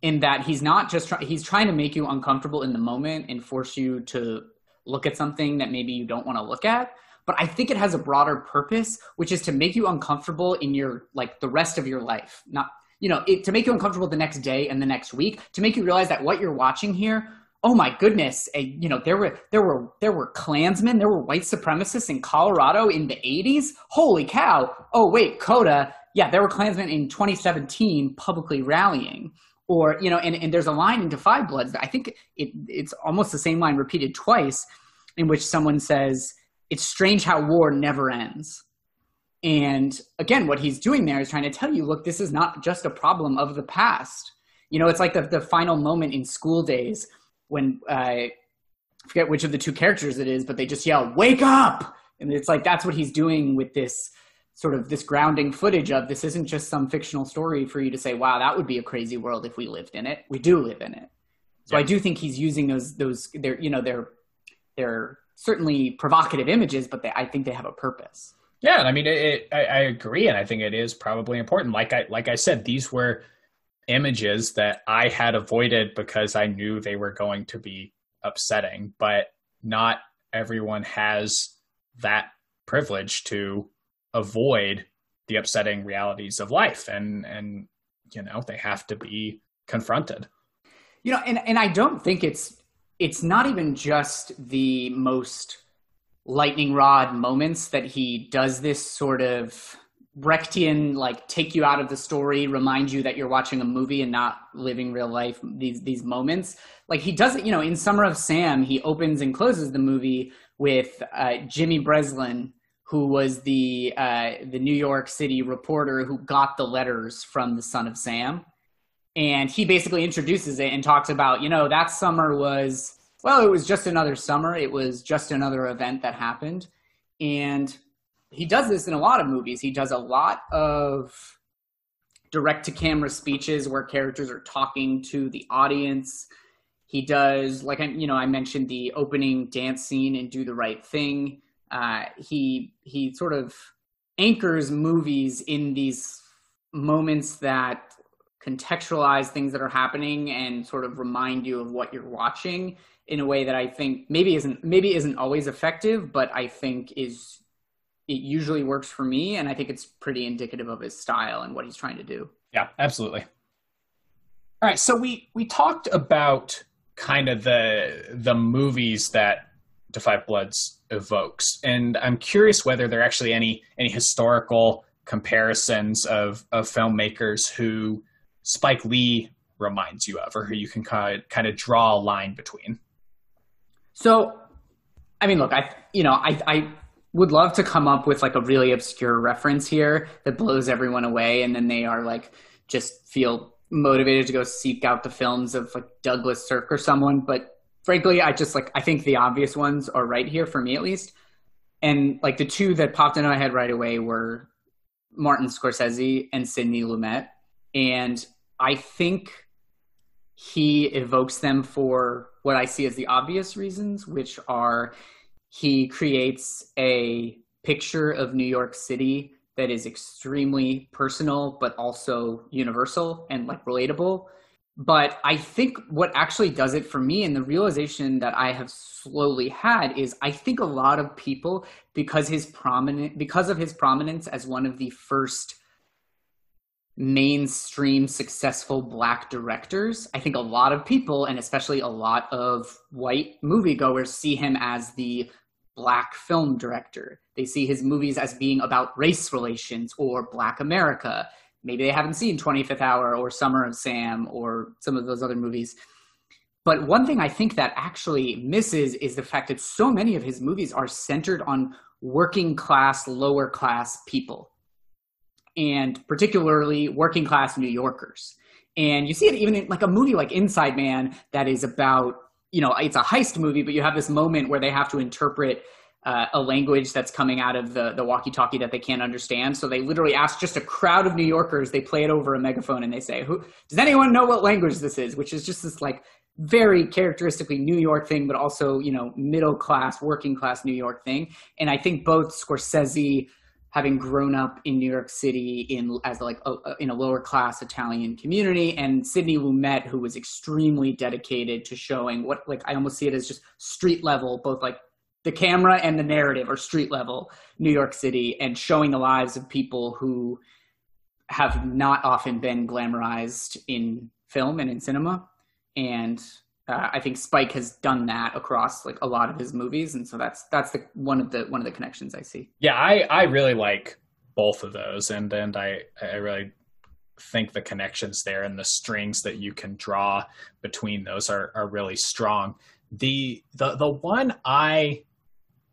in that he's not just trying he's trying to make you uncomfortable in the moment and force you to look at something that maybe you don't want to look at but I think it has a broader purpose, which is to make you uncomfortable in your like the rest of your life. Not you know, it, to make you uncomfortable the next day and the next week, to make you realize that what you're watching here, oh my goodness, a, you know, there were there were there were Klansmen, there were white supremacists in Colorado in the 80s. Holy cow! Oh wait, Coda, yeah, there were Klansmen in 2017 publicly rallying or you know and, and there's a line in Da 5 Bloods i think it, it's almost the same line repeated twice in which someone says it's strange how war never ends. And again, what he's doing there is trying to tell you, look, this is not just a problem of the past. You know, it's like the, the final moment in School Daze when uh, I forget which of the two characters it is, but they just yell, "Wake up!" And it's like that's what he's doing with this sort of this grounding footage of this isn't just some fictional story for you to say, "Wow, that would be a crazy world if we lived in it." We do live in it. So yeah. I do think he's using those those they're you know they're they're certainly provocative images, but they, I think they have a purpose. Yeah, I mean, it, it, I, I agree, and I think it is probably important. Like I like I said, these were images that I had avoided because I knew they were going to be upsetting, but not everyone has that privilege to avoid the upsetting realities of life and and you know they have to be confronted you know and and i don't think it's it's not even just the most lightning rod moments that he does this sort of Brechtian like take you out of the story, remind you that you're watching a movie and not living real life. These these moments, like he does it, you know, in Summer of Sam, he opens and closes the movie with uh, Jimmy Breslin, who was the uh, the New York City reporter who got the letters from the Son of Sam, and he basically introduces it and talks about you know that summer was well it was just another summer. It was just another event that happened. And he does this in a lot of movies. He does a lot of direct to camera speeches where characters are talking to the audience. He does like I, you know i mentioned the opening dance scene and do the right thing uh, he he sort of anchors movies in these moments that contextualize things that are happening and sort of remind you of what you're watching in a way that I think maybe isn't maybe isn't always effective, but I think is it usually works for me and I think it's pretty indicative of his style and what he's trying to do. Yeah, absolutely. All right, so we we talked about kind of the the movies that Da 5 Bloods evokes, and I'm curious whether there are actually any any historical comparisons of of filmmakers who Spike Lee reminds you of, or who you can kind of, kind of draw a line between? So, I mean, look, I you know, I I would love to come up with like a really obscure reference here that blows everyone away, and then they are like just feel motivated to go seek out the films of like Douglas Sirk or someone. But frankly, I just like I think the obvious ones are right here for me at least. And like the two that popped into my head right away were Martin Scorsese and Sidney Lumet. And I think he evokes them for what I see as the obvious reasons, which are he creates a picture of New York City that is extremely personal, but also universal and like relatable. But I think what actually does it for me, and the realization that I have slowly had, is I think a lot of people, because his prominent, because of his prominence as one of the first mainstream successful black directors, I think a lot of people, and especially a lot of white moviegoers, see him as the black film director. They see his movies as being about race relations or black America maybe they haven't seen 25th Hour or Summer of Sam or some of those other movies. But one thing I think that actually misses is the fact that so many of his movies are centered on working class, lower class people, and particularly working class New Yorkers. And you see it even in like a movie like Inside Man that is about, you know, it's a heist movie, but you have this moment where they have to interpret uh, a language that's coming out of the, the walkie talkie that they can't understand. So they literally ask just a crowd of New Yorkers, they play it over a megaphone and they say, Who does anyone know what language this is? Which is just this like very characteristically New York thing, but also, you know, middle class, working class New York thing. And I think both Scorsese, having grown up in New York City in as like a, in a lower class Italian community, and Sidney Lumet, who was extremely dedicated to showing what like I almost see it as just street level, both like the camera and the narrative are street level New York City and showing the lives of people who have not often been glamorized in film and in cinema. And uh, I think Spike has done that across like a lot of his movies, and so that's that's the one of the one of the connections I see. Yeah, I I really like both of those, and and I I really think the connections there and the strings that you can draw between those are are really strong. The the the one I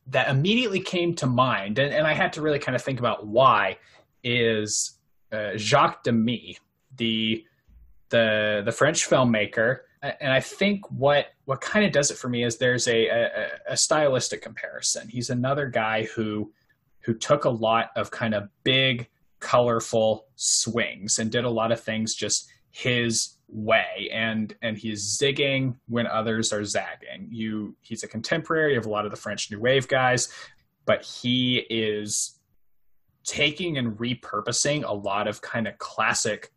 that immediately came to mind, and, and I had to really kind of think about why, is uh, Jacques Demy, the the the French filmmaker. And I think what what kind of does it for me is there's a, a, a stylistic comparison. He's another guy who who took a lot of kind of big, colorful swings and did a lot of things just his way and and he's zigging when others are zagging. You he's a contemporary of a lot of the french new wave guys but he is taking and repurposing a lot of kind of classic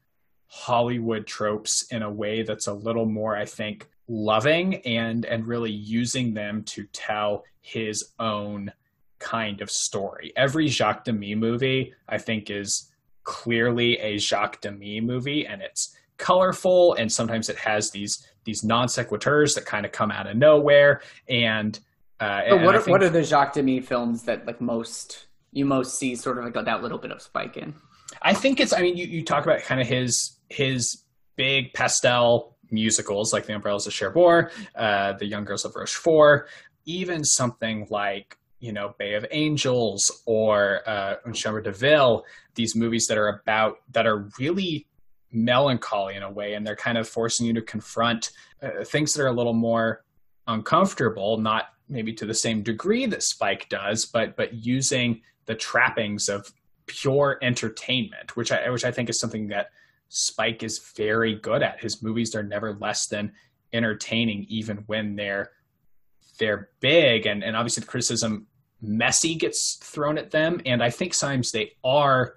hollywood tropes in a way that's a little more i think loving and and really using them to tell his own kind of story. Every jacques demy movie i think is clearly a jacques demy movie and it's colorful and sometimes it has these these non sequiturs that kind of come out of nowhere and uh, what are, think, what are the Jacques Demy films that like most you most see sort of like that little bit of spike in? I think it's I mean you, you talk about kind of his his big pastel musicals like The Umbrellas of Cherbourg, uh, The Young Girls of Rochefort, even something like you know Bay of Angels or uh, Un Chambre de Ville, these movies that are about that are really melancholy in a way, and they're kind of forcing you to confront uh, things that are a little more uncomfortable, not maybe to the same degree that Spike does, but but using the trappings of pure entertainment, which I which I think is something that Spike is very good at. His movies are never less than entertaining, even when they're they're big, and and obviously the criticism messy gets thrown at them, and I think sometimes they are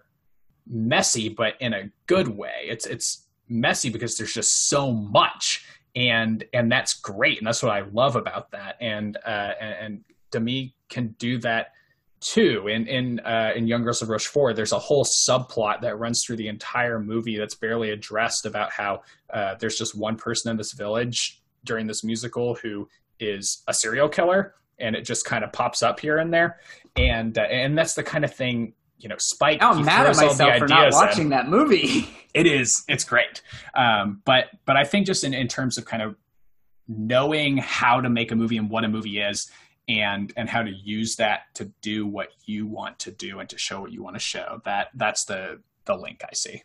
messy, but in a good way. It's it's messy because there's just so much, and and that's great, and that's what I love about that. And uh, and, and Demy can do that too. In in uh, in Young Girls of Rochefort, there's a whole subplot that runs through the entire movie that's barely addressed about how uh, there's just one person in this village during this musical who is a serial killer, and it just kind of pops up here and there, and uh, and that's the kind of thing you know, Spike. I'm mad at myself for not watching in. that movie. it is. It's great. Um, but but I think just in, in terms of kind of knowing how to make a movie and what a movie is and and how to use that to do what you want to do and to show what you want to show that that's the the link i see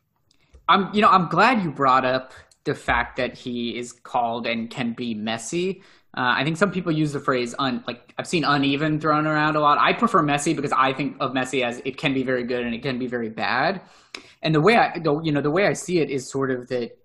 i'm you know i'm glad you brought up the fact that he is called and can be messy uh, I think some people use the phrase un, like I've seen uneven thrown around a lot. I prefer messy because I think of messy as it can be very good and it can be very bad. And the way I, the, you know, the way I see it is sort of that,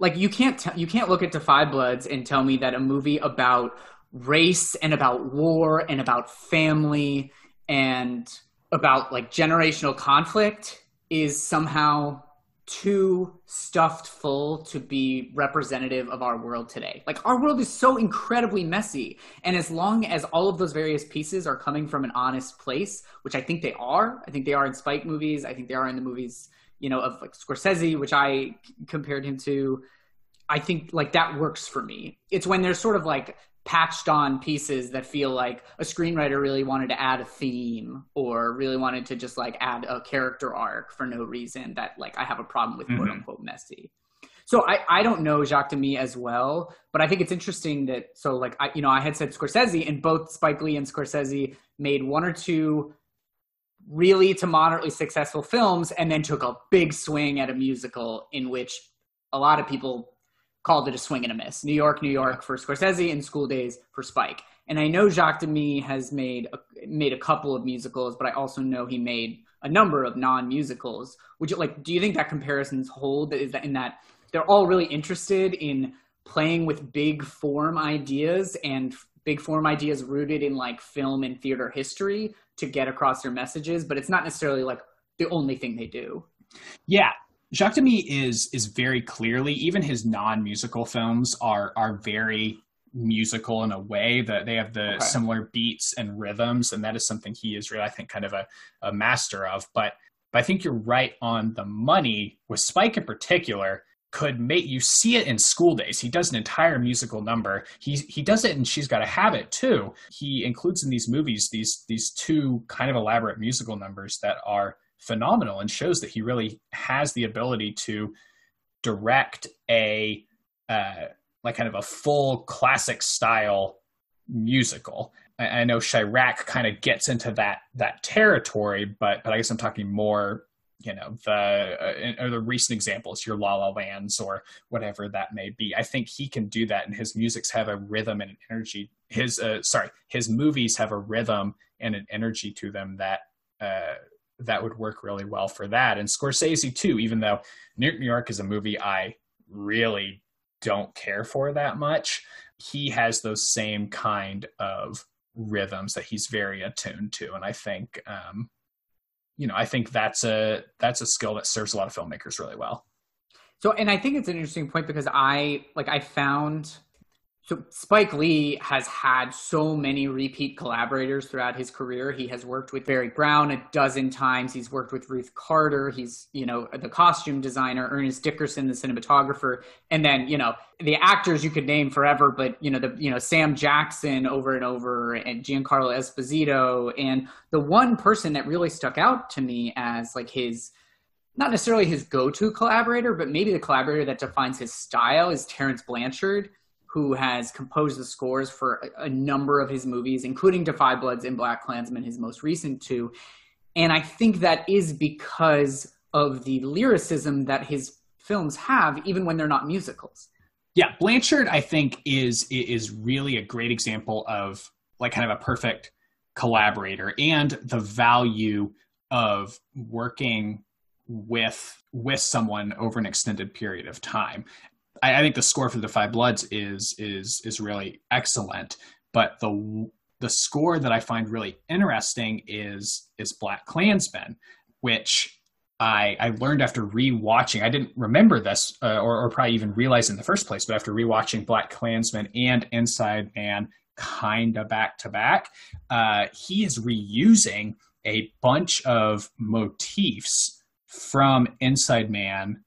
like you can't t- you can't look at 5 Bloods and tell me that a movie about race and about war and about family and about like generational conflict is somehow too stuffed full to be representative of our world today. Like our world is so incredibly messy. And as long as all of those various pieces are coming from an honest place, which I think they are, I think they are in Spike movies, I think they are in the movies, you know, of like Scorsese, which I compared him to. I think like that works for me. It's when there's sort of like patched on pieces that feel like a screenwriter really wanted to add a theme or really wanted to just like add a character arc for no reason that like I have a problem with mm-hmm. quote unquote messy. So I, I don't know Jacques Demy as well, but I think it's interesting that so like I you know I had said Scorsese and both Spike Lee and Scorsese made one or two really to moderately successful films and then took a big swing at a musical in which a lot of people called it a swing and a miss. New York, New York for Scorsese, and School Daze for Spike. And I know Jacques Demy has made a, made a couple of musicals, but I also know he made a number of non-musicals. Would you like? Do you think that comparisons hold? Is that in that they're all really interested in playing with big form ideas and big form ideas rooted in like film and theater history to get across their messages, but it's not necessarily like the only thing they do. Yeah, Jacques Demy is is very clearly even his non musical films are are very musical in a way that they have the okay. similar beats and rhythms, and that is something he is really I think kind of a, a master of. But but I think you're right on the money with Spike in particular could make you see it in School Daze. He does an entire musical number. He he does it and She's Gotta Have It too. He includes in these movies these these two kind of elaborate musical numbers that are phenomenal and shows that he really has the ability to direct a uh, like kind of a full classic style musical. I, I know Chi-Raq kind of gets into that that territory, but but I guess I'm talking more you know the uh, or the recent examples your la la lands or whatever that may be i think he can do that and his musics have a rhythm and an energy his uh, sorry his movies have a rhythm and an energy to them that uh, that would work really well for that. And Scorsese too, even though New York is a movie I really don't care for that much, he has those same kind of rhythms that he's very attuned to. And I think, um, you know, I think that's a that's a skill that serves a lot of filmmakers really well. So, and I think it's an interesting point because I like I found so Spike Lee has had so many repeat collaborators throughout his career. He has worked with Barry Brown a dozen times. He's worked with Ruth Carter. He's, you know, the costume designer, Ernest Dickerson, the cinematographer, and then, you know, the actors you could name forever, but you know, the you know, Sam Jackson over and over and Giancarlo Esposito. And the one person that really stuck out to me as like his not necessarily his go-to collaborator, but maybe the collaborator that defines his style is Terence Blanchard who has composed the scores for a, a number of his movies, including 5 Bloods and Black Klansman, his most recent two. And I think that is because of the lyricism that his films have, even when they're not musicals. Yeah, Blanchard, I think, is is really a great example of like kind of a perfect collaborator and the value of working with with someone over an extended period of time. I, I think the score for the 5 Bloods is is is really excellent, but the the score that I find really interesting is is Black Klansman, which I, I learned after rewatching. I didn't remember this uh, or, or probably even realize in the first place, but after rewatching Black Klansman and Inside Man kind of back to back, uh, he is reusing a bunch of motifs from Inside Man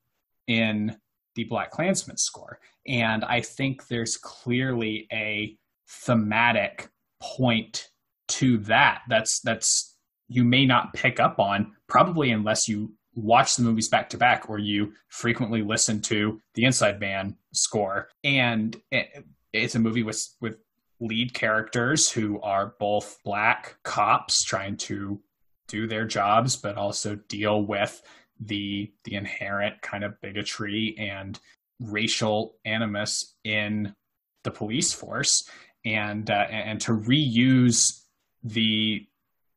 in the Black Klansman score. And I think there's clearly a thematic point to that. That's that's you may not pick up on probably unless you watch the movies back to back or you frequently listen to the Inside Man score. And it, it's a movie with with lead characters who are both black cops trying to do their jobs but also deal with the the inherent kind of bigotry and racial animus in the police force and uh, and to reuse the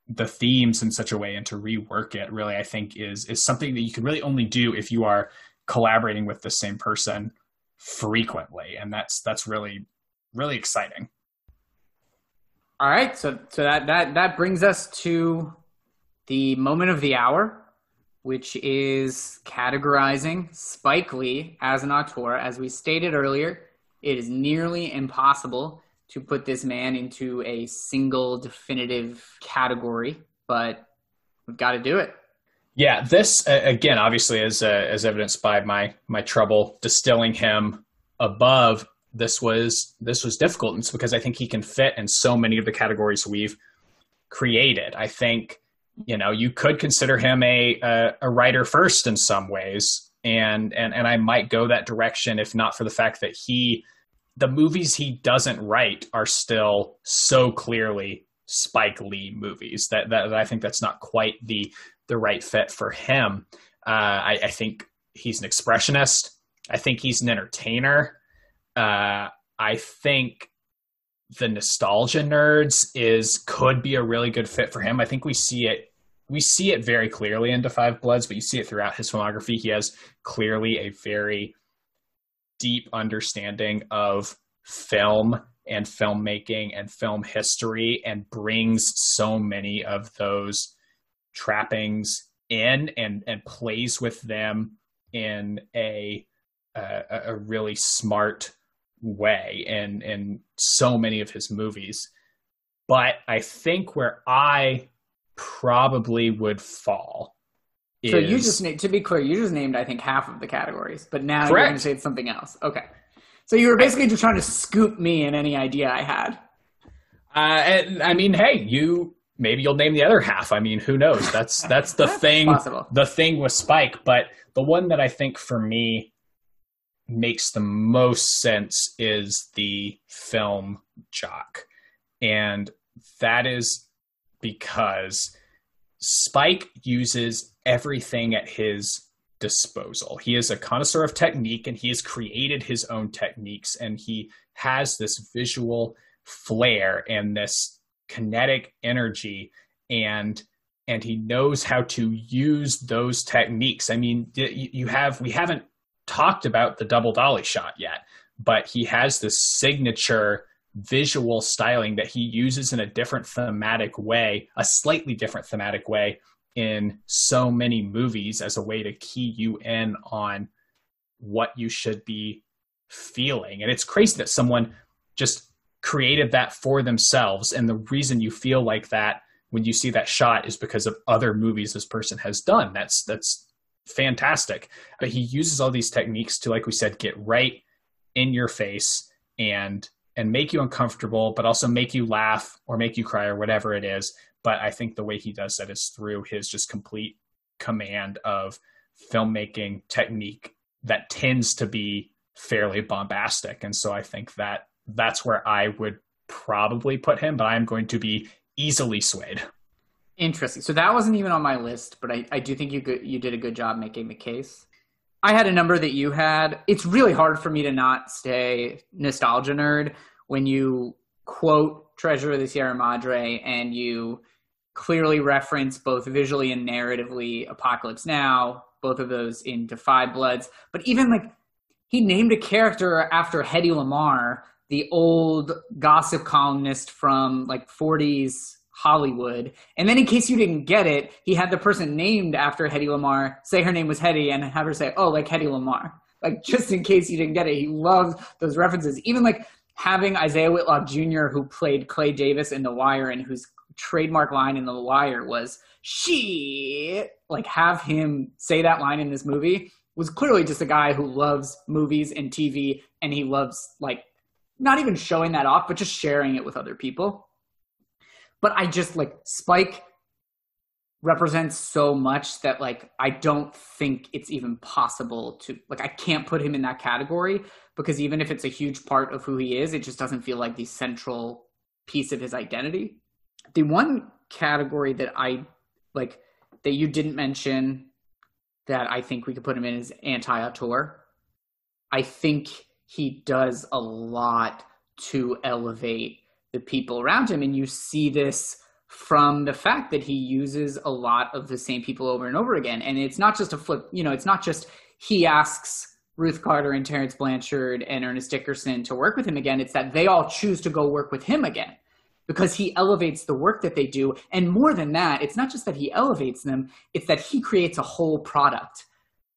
the themes in such a way and to rework it really i think is is something that you can really only do if you are collaborating with the same person frequently. And that's that's really really exciting. All right. So so that that that brings us to the moment of the hour, which is categorizing Spike Lee as an auteur. As we stated earlier, it is nearly impossible to put this man into a single definitive category, but we've got to do it. Yeah, this uh, again, obviously, as uh, as evidenced by my my trouble distilling him above. This was this was difficult, and it's because I think he can fit in so many of the categories we've created. I think you know you could consider him a a, a writer first in some ways, and and and I might go that direction if not for the fact that he the movies he doesn't write are still so clearly Spike Lee movies that, that, that I think that's not quite the the right fit for him. Uh, I, I, think he's an expressionist. I think he's an entertainer. Uh, I think the nostalgia nerds is could be a really good fit for him. I think we see it we see it very clearly in Da 5 Bloods, but you see it throughout his filmography. He has clearly a very deep understanding of film and filmmaking and film history and brings so many of those trappings in and and plays with them in a uh, a really smart way in in so many of his movies but i think where i probably would fall so you just named to be clear you just named i think half of the categories but now correct. you're going to say it's something else okay so you were basically just trying to scoop me in any idea i had uh, and, i mean hey you maybe you'll name the other half. I mean, who knows? That's that's the thing. Possible. The thing with Spike, but the one that I think for me makes the most sense is the film Jock, and that is because Spike uses everything at his disposal. He is a connoisseur of technique and he has created his own techniques and he has this visual flair and this kinetic energy and and he knows how to use those techniques. I mean, you have we haven't talked about the double dolly shot yet, but he has this signature visual styling that he uses in a different thematic way, a slightly different thematic way in so many movies as a way to key you in on what you should be feeling. And it's crazy that someone just created that for themselves. And the reason you feel like that when you see that shot is because of other movies this person has done. That's that's fantastic. But he uses all these techniques to, like we said, get right in your face and and make you uncomfortable, but also make you laugh or make you cry or whatever it is. But I think the way he does that is through his just complete command of filmmaking technique that tends to be fairly bombastic. And so I think that that's where I would probably put him, but I'm going to be easily swayed. Interesting. So that wasn't even on my list, but I, I do think you you did a good job making the case. I had a number that you had. It's really hard for me to not stay nostalgia nerd when you quote Treasure of the Sierra Madre and you clearly reference both visually and narratively Apocalypse Now, both of those in 5 Bloods. But even like he named a character after Hedy Lamarr the old gossip columnist from like 40s Hollywood. And then in case you didn't get it, he had the person named after Hedy Lamarr say her name was Hedy and have her say, oh, like Hedy Lamarr. Like just in case you didn't get it, he loves those references. Even like having Isaiah Whitlock Jr., who played Clay Davis in The Wire and whose trademark line in The Wire was she, like have him say that line in this movie was clearly just a guy who loves movies and TV and he loves like not even showing that off, but just sharing it with other people. But I just like Spike represents so much that like I don't think it's even possible to like I can't put him in that category because even if it's a huge part of who he is, it just doesn't feel like the central piece of his identity. The one category that I like that you didn't mention that I think we could put him in is anti-auteur. I think he does a lot to elevate the people around him. And you see this from the fact that he uses a lot of the same people over and over again. And it's not just a flip, you know, it's not just he asks Ruth Carter and Terence Blanchard and Ernest Dickerson to work with him again. It's that they all choose to go work with him again. because he elevates the work that they do. And more than that, it's not just that he elevates them, it's that he creates a whole product.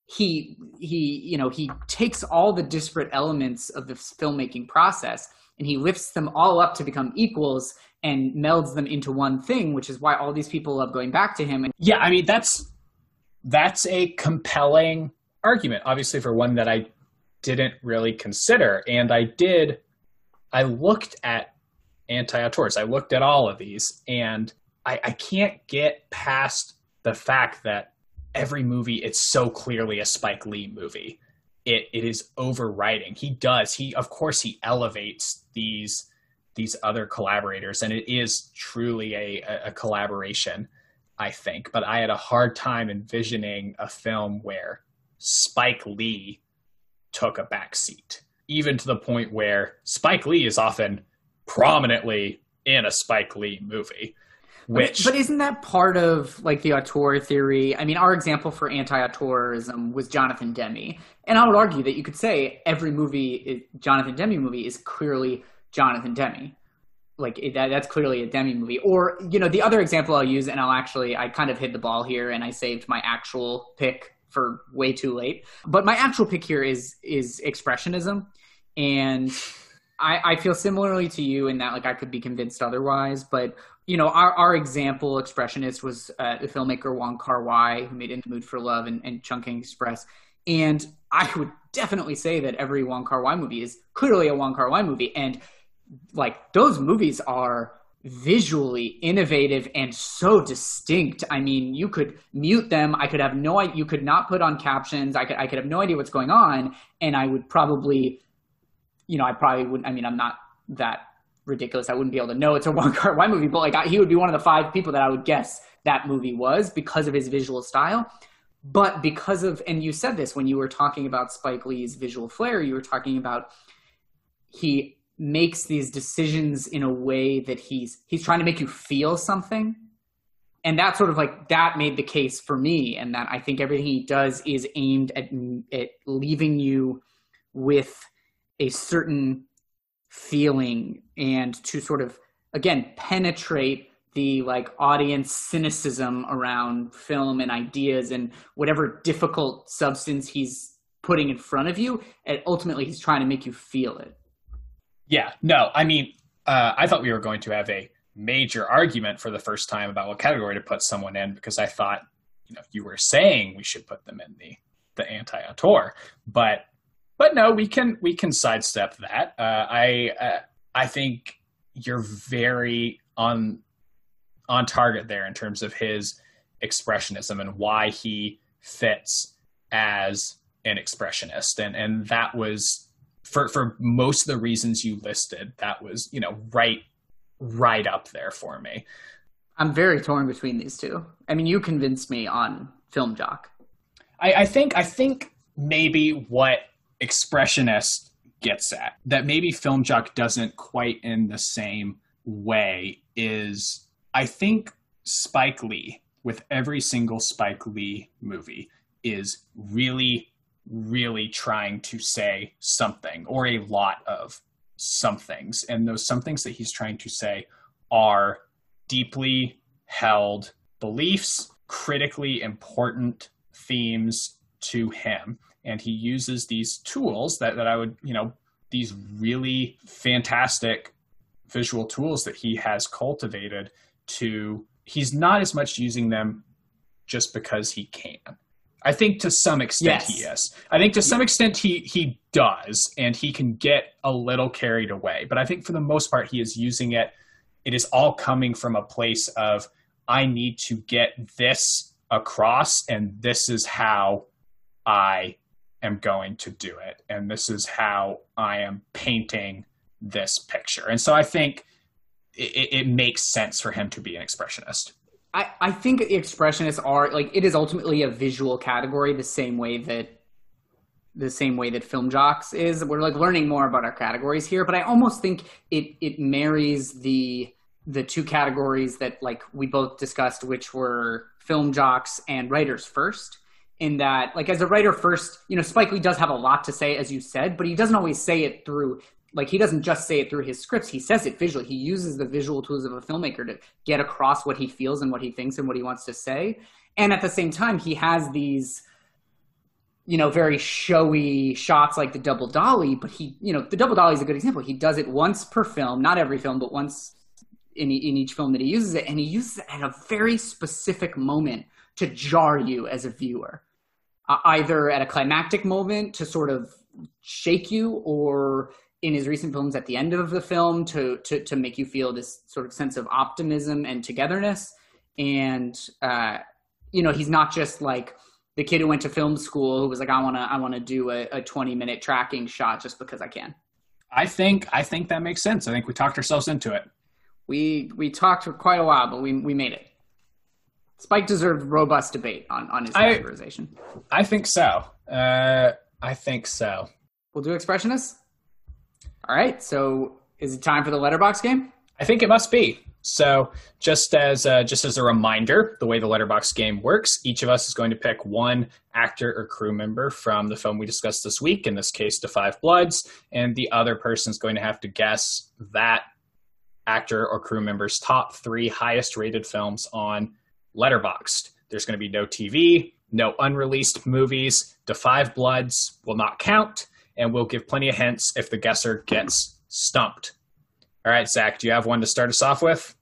He he you know, he takes all the disparate elements of the filmmaking process and he lifts them all up to become equals and melds them into one thing, which is why all these people love going back to him. Yeah, I mean that's that's a compelling argument, obviously for one that I didn't really consider. And I did I looked at anti-auteurs. I looked at all of these and I, I can't get past the fact that every movie it's so clearly a Spike Lee movie. It it is overwriting. He does. He of course he elevates these these other collaborators and it is truly a, a collaboration, I think. But I had a hard time envisioning a film where Spike Lee took a back seat. Even to the point where Spike Lee is often prominently in a Spike Lee movie. Which, but, but isn't that part of like the auteur theory? I mean, our example for anti-auteurism was Jonathan Demme, and I would argue that you could say every movie, Jonathan Demme movie, is clearly Jonathan Demme. Like it, that, that's clearly a Demme movie. Or you know, the other example I'll use, and I'll actually, I kind of hit the ball here, and I saved my actual pick for way too late. But my actual pick here is is expressionism, and I, I feel similarly to you in that like I could be convinced otherwise, but you know our, our example expressionist was uh, the filmmaker Wong Kar Wai who made In the Mood for Love and, and Chungking Express, and I would definitely say that every Wong Kar Wai movie is clearly a Wong Kar Wai movie, and like those movies are visually innovative and so distinct. I mean, you could mute them. I could have no you could not put on captions. I could I could have no idea what's going on and I would probably you know, I probably wouldn't. I mean, I'm not that ridiculous. I wouldn't be able to know it's a Kar Wai movie, but like I, he would be one of the five people that I would guess that movie was because of his visual style. But because of, and you said this when you were talking about Spike Lee's visual flair, you were talking about he makes these decisions in a way that he's he's trying to make you feel something and that sort of like that made the case for me and that i think everything he does is aimed at, at leaving you with a certain feeling and to sort of again penetrate the like audience cynicism around film and ideas and whatever difficult substance he's putting in front of you and ultimately he's trying to make you feel it. Yeah. No i mean uh, i thought we were going to have a major argument for the first time about what category to put someone in because i thought you know you were saying we should put them in the the anti-auteur but but no, we can we can sidestep that. Uh, I uh, I think you're very on on target there in terms of his expressionism and why he fits as an expressionist, and and that was for for most of the reasons you listed. That was you know right right up there for me. I'm very torn between these two. I mean, you convinced me on Film Jock. I, I think I think maybe what expressionist gets at that maybe film jock doesn't quite in the same way is i think spike lee with every single spike lee movie is really really trying to say something or a lot of somethings and those somethings that he's trying to say are deeply held beliefs critically important themes to him and he uses these tools that, that I would, you know, these really fantastic visual tools that he has cultivated to he's not as much using them just because he can. I think to some extent yes. he is. I think to some extent he he does and he can get a little carried away. But I think for the most part he is using it it is all coming from a place of I need to get this across and this is how I am going to do it. And this is how I am painting this picture. And so I think it, it makes sense for him to be an expressionist. I, I think expressionists are like it is ultimately a visual category the same way that the same way that film jocks is we're like learning more about our categories here but i almost think it it marries the the two categories that like we both discussed which were film jocks and writers first in that like as a writer first you know spike lee does have a lot to say as you said but he doesn't always say it through like he doesn't just say it through his scripts. He says it visually. He uses the visual tools of a filmmaker to get across what he feels and what he thinks and what he wants to say. And at the same time he has these you know very showy shots like the double dolly but he you know the double dolly is a good example. He does it once per film not every film but once in, in each film that he uses it. And he uses it at a very specific moment to jar you as a viewer uh, either at a climactic moment to sort of shake you or in his recent films at the end of the film to to to make you feel this sort of sense of optimism and togetherness. And uh, you know he's not just like the kid who went to film school who was like i want to i want to do a, a 20 minute tracking shot just because i can. I think i think that makes sense. I think we talked ourselves into it. We we talked for quite a while but we we made it spike deserved robust debate on on his categorization i, I think so uh i think so we'll do expressionists all right. So is it time for the letterbox game? I think it must be. So just as uh, just as a reminder, the way the letterbox game works, each of us is going to pick one actor or crew member from the film we discussed this week. In this case, *Da 5 Bloods*, and the other person is going to have to guess that actor or crew member's top three highest rated films on Letterboxd. There's going to be no TV, no unreleased movies. *Da 5 Bloods* will not count and we'll give plenty of hints if the guesser gets stumped. All right, Zach, do you have one to start us off with?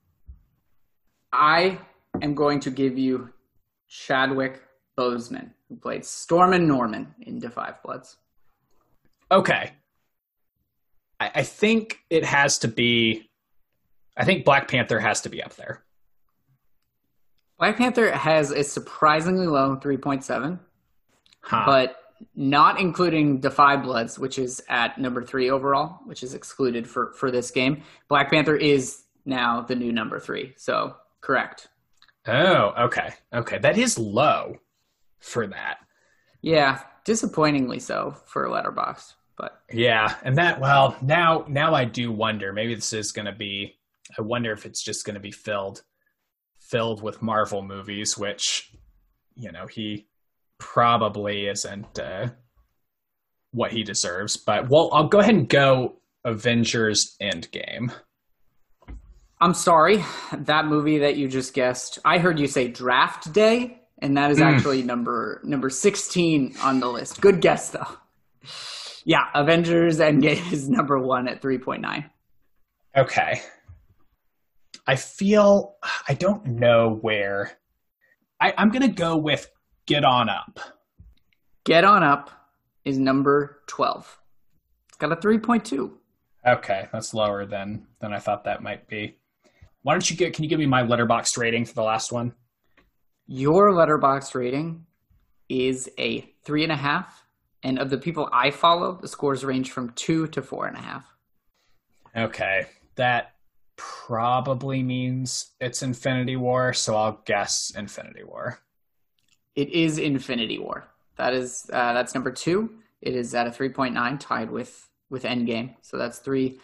I am going to give you Chadwick Boseman, who played Stormin' Norman in *Da 5 Bloods. Okay. I, I think it has to be. I think Black Panther has to be up there. Black Panther has a surprisingly low 3.7. Huh. But not including Five Bloods, which is at number three overall, which is excluded for for this game. Black Panther is now the new number three, so correct. Oh, okay, okay, that is low for that. Yeah, disappointingly so for Letterboxd, but yeah, and that well now now I do wonder. Maybe this is going to be. I wonder if it's just going to be filled filled with Marvel movies, which you know he probably isn't uh, what he deserves. But well, I'll go ahead and go Avengers Endgame. I'm sorry, that movie that you just guessed. I heard you say Draft Day, and that is mm. actually number number 16 on the list. Good guess though. Yeah, Avengers Endgame is number one at 3.9. Okay. I feel I don't know where. I, I'm gonna go with Get On Up. Get On Up is number 12. It's got a 3.2. Okay, that's lower than than I thought that might be. Why don't you get can you give me my letterbox rating for the last one? Your letterbox rating is a three and a half. And of the people I follow, the scores range from two to four and a half. Okay. That probably means it's Infinity War, so I'll guess Infinity War. It is Infinity War. That is uh, that's number two. It is at a three point nine, tied with with Endgame. So that's three.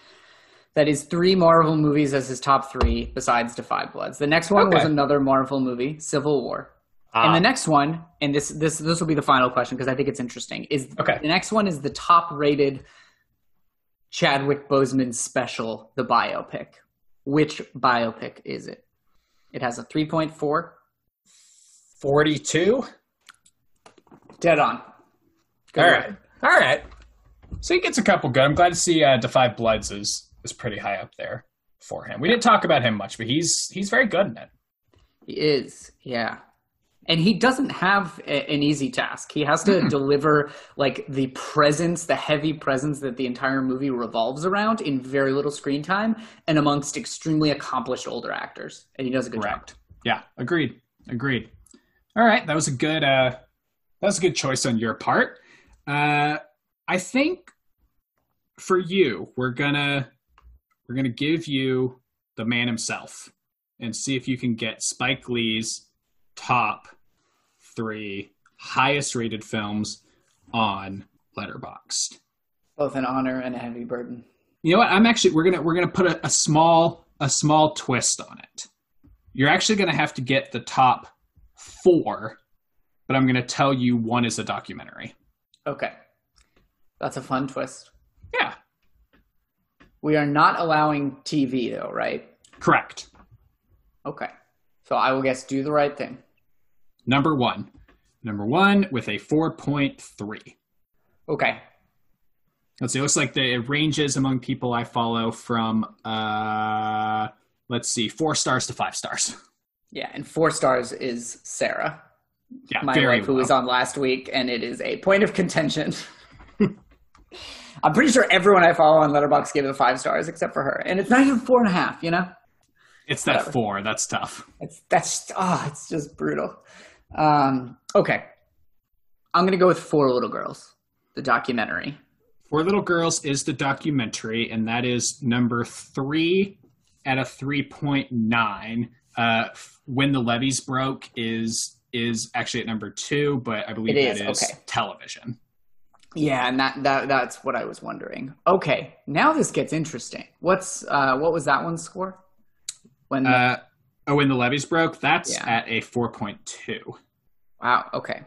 That is three Marvel movies as his top three, besides Five Bloods*. The next one okay. was another Marvel movie, Civil War. Ah. And the next one, and this this this will be the final question because I think it's interesting. Is okay. The next one is the top rated Chadwick Boseman special, the biopic. Which biopic is it? It has a three point four. 42? Dead on. All right. All right. So he gets a couple good. I'm glad to see uh, Five Bloods is is pretty high up there for him. We didn't talk about him much, but he's he's very good in it. He is, yeah. And he doesn't have a, an easy task. He has to deliver like the presence, the heavy presence that the entire movie revolves around in very little screen time and amongst extremely accomplished older actors. And he does a good Correct. job. Yeah, agreed. Agreed. All right, that was a good uh, that was a good choice on your part. Uh, I think for you, we're gonna we're gonna give you the man himself and see if you can get Spike Lee's top three highest rated films on Letterboxd. Both an honor and a heavy burden. You know what? I'm actually we're gonna we're gonna put a, a small a small twist on it. You're actually gonna have to get the top four, but I'm going to tell you one is a documentary. Okay. That's a fun twist. Yeah. We are not allowing TV though, right? Correct. Okay. So I will guess do the right thing. Number one. Number one with a 4.3. Okay. Let's see. It looks like the it ranges among people I follow from, uh, let's see, four stars to five stars. Yeah, and four stars is Sarah, Yeah, my wife, who low. was on last week, and it is a point of contention. I'm pretty sure everyone I follow on Letterboxd gave it five stars except for her, and it's not even four and a half. You know, It's that whatever. four. That's tough. it's that's oh, it's just brutal. Um, okay, I'm gonna go with Four Little Girls, the documentary. Four Little Girls is the documentary, and that is number three at a 3.9. Uh, when the levees broke is is actually at number two, but I believe It that is, is okay. television. Yeah, and that, that that's what I was wondering. Okay, now this gets interesting. What's uh, what was that one's score? When the- Uh, oh, when the levees broke, that's Yeah. at a 4.2. Wow. Okay.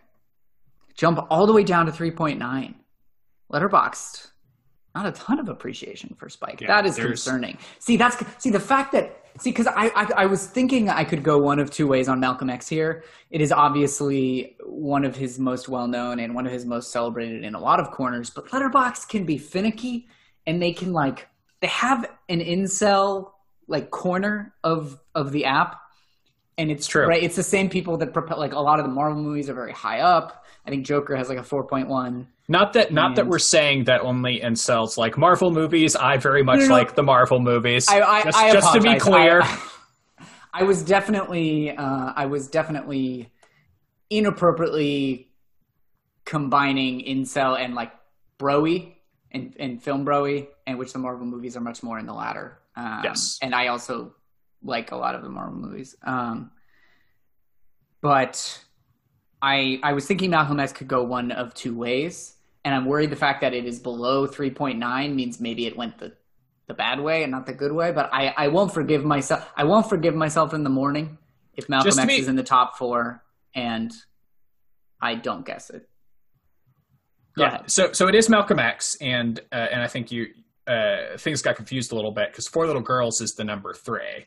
Jump all the way down to 3.9. Letterboxd. Not a ton of appreciation for Spike. Yeah, that is there's- concerning. See, that's see the fact that see because I, I I was thinking I could go one of two ways on Malcolm X here. It is obviously one of his most well known and one of his most celebrated in a lot of corners. But Letterbox can be finicky, and they can like they have an incel like corner of of the app and it's True. right it's the same people that propel like a lot of the marvel movies are very high up i think joker has like a 4.1 Not that, not that we're saying that only incels like Marvel movies. I very much No, no, no. like the Marvel movies. i i, just, I just to be clear, I, I was definitely uh i was definitely inappropriately combining incel and like broy and, and film broy and which the marvel movies are much more in the latter um, Yes. and i also like a lot of the marvel movies um but I I was thinking Malcolm X could go one of two ways, and I'm worried the fact that it is below 3.9 means maybe it went the the bad way and not the good way. But I I won't forgive myself. I won't forgive myself in the morning if Malcolm Just X be- is in the top four and I don't guess it. Go yeah. ahead. So so it is Malcolm X, and uh, and I think you uh, things got confused a little bit because Four Little Girls is the number three.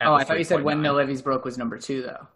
Oh, I thought you said when 3.9. the levees broke was number two though.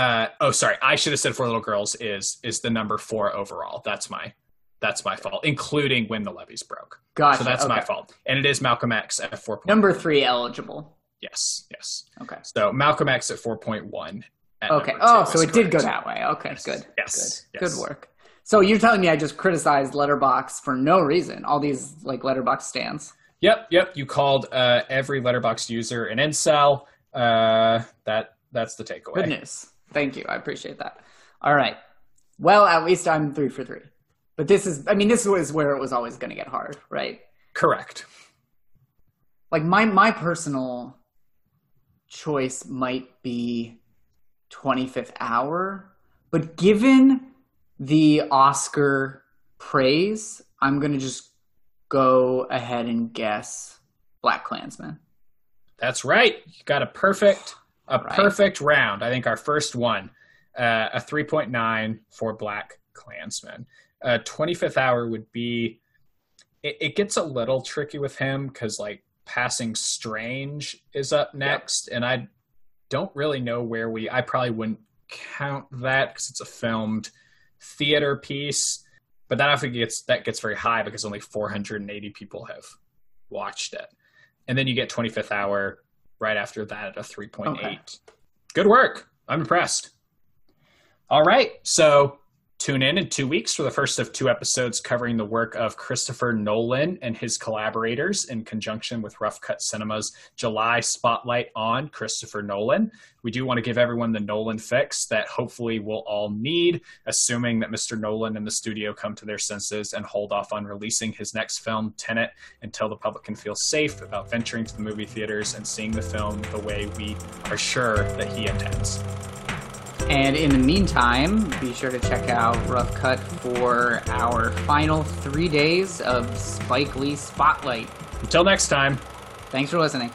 Uh, oh, sorry. I should have said Four Little Girls is is the number four overall. That's my that's my fault, including when the levees broke. Gotcha. So that's my fault, and it is Malcolm X at four. Number three eligible. Yes, yes. Okay. So Malcolm X at four point one. Okay. Oh, so it did go that way. Okay, Yes. good. Yes. Good. Yes. Good work. So you're telling me I just criticized Letterbox for no reason? All these like Letterbox stands. Yep, yep. You called uh, every letterbox user an incel. Uh, that that's the takeaway. Good news. Thank you. I appreciate that. All right. Well, at least I'm three for three. But this is, I mean, this was where it was always going to get hard, right? Correct. Like my my personal choice might be 25th hour, but given the Oscar praise, I'm going to just go ahead and guess BlacKkKlansman. That's right. You got a perfect a Right. perfect round. I think our first one, uh, a three point nine for Black Klansman. Uh, 25th hour would be. It, it gets a little tricky with him because like passing strange is up next, and I don't really know where we. I probably wouldn't count that because it's a filmed theater piece. But that often gets that gets very high because only 480 people have watched it, and then you get 25th hour right after that at a 3.8. Okay. Good work. I'm impressed. All right. So tune in in two weeks for the first of two episodes covering the work of Christopher Nolan and his collaborators in conjunction with Rough Cut Cinema's July spotlight on Christopher Nolan. We do want to give everyone the Nolan fix that hopefully we'll all need, assuming that Mr. Nolan and the studio come to their senses and hold off on releasing his next film, Tenet, until the public can feel safe about venturing to the movie theaters and seeing the film the way we are sure that he intends. And in the meantime, be sure to check out Rough Cut for our final three days of Spike Lee Spotlight. Until next time. Thanks for listening.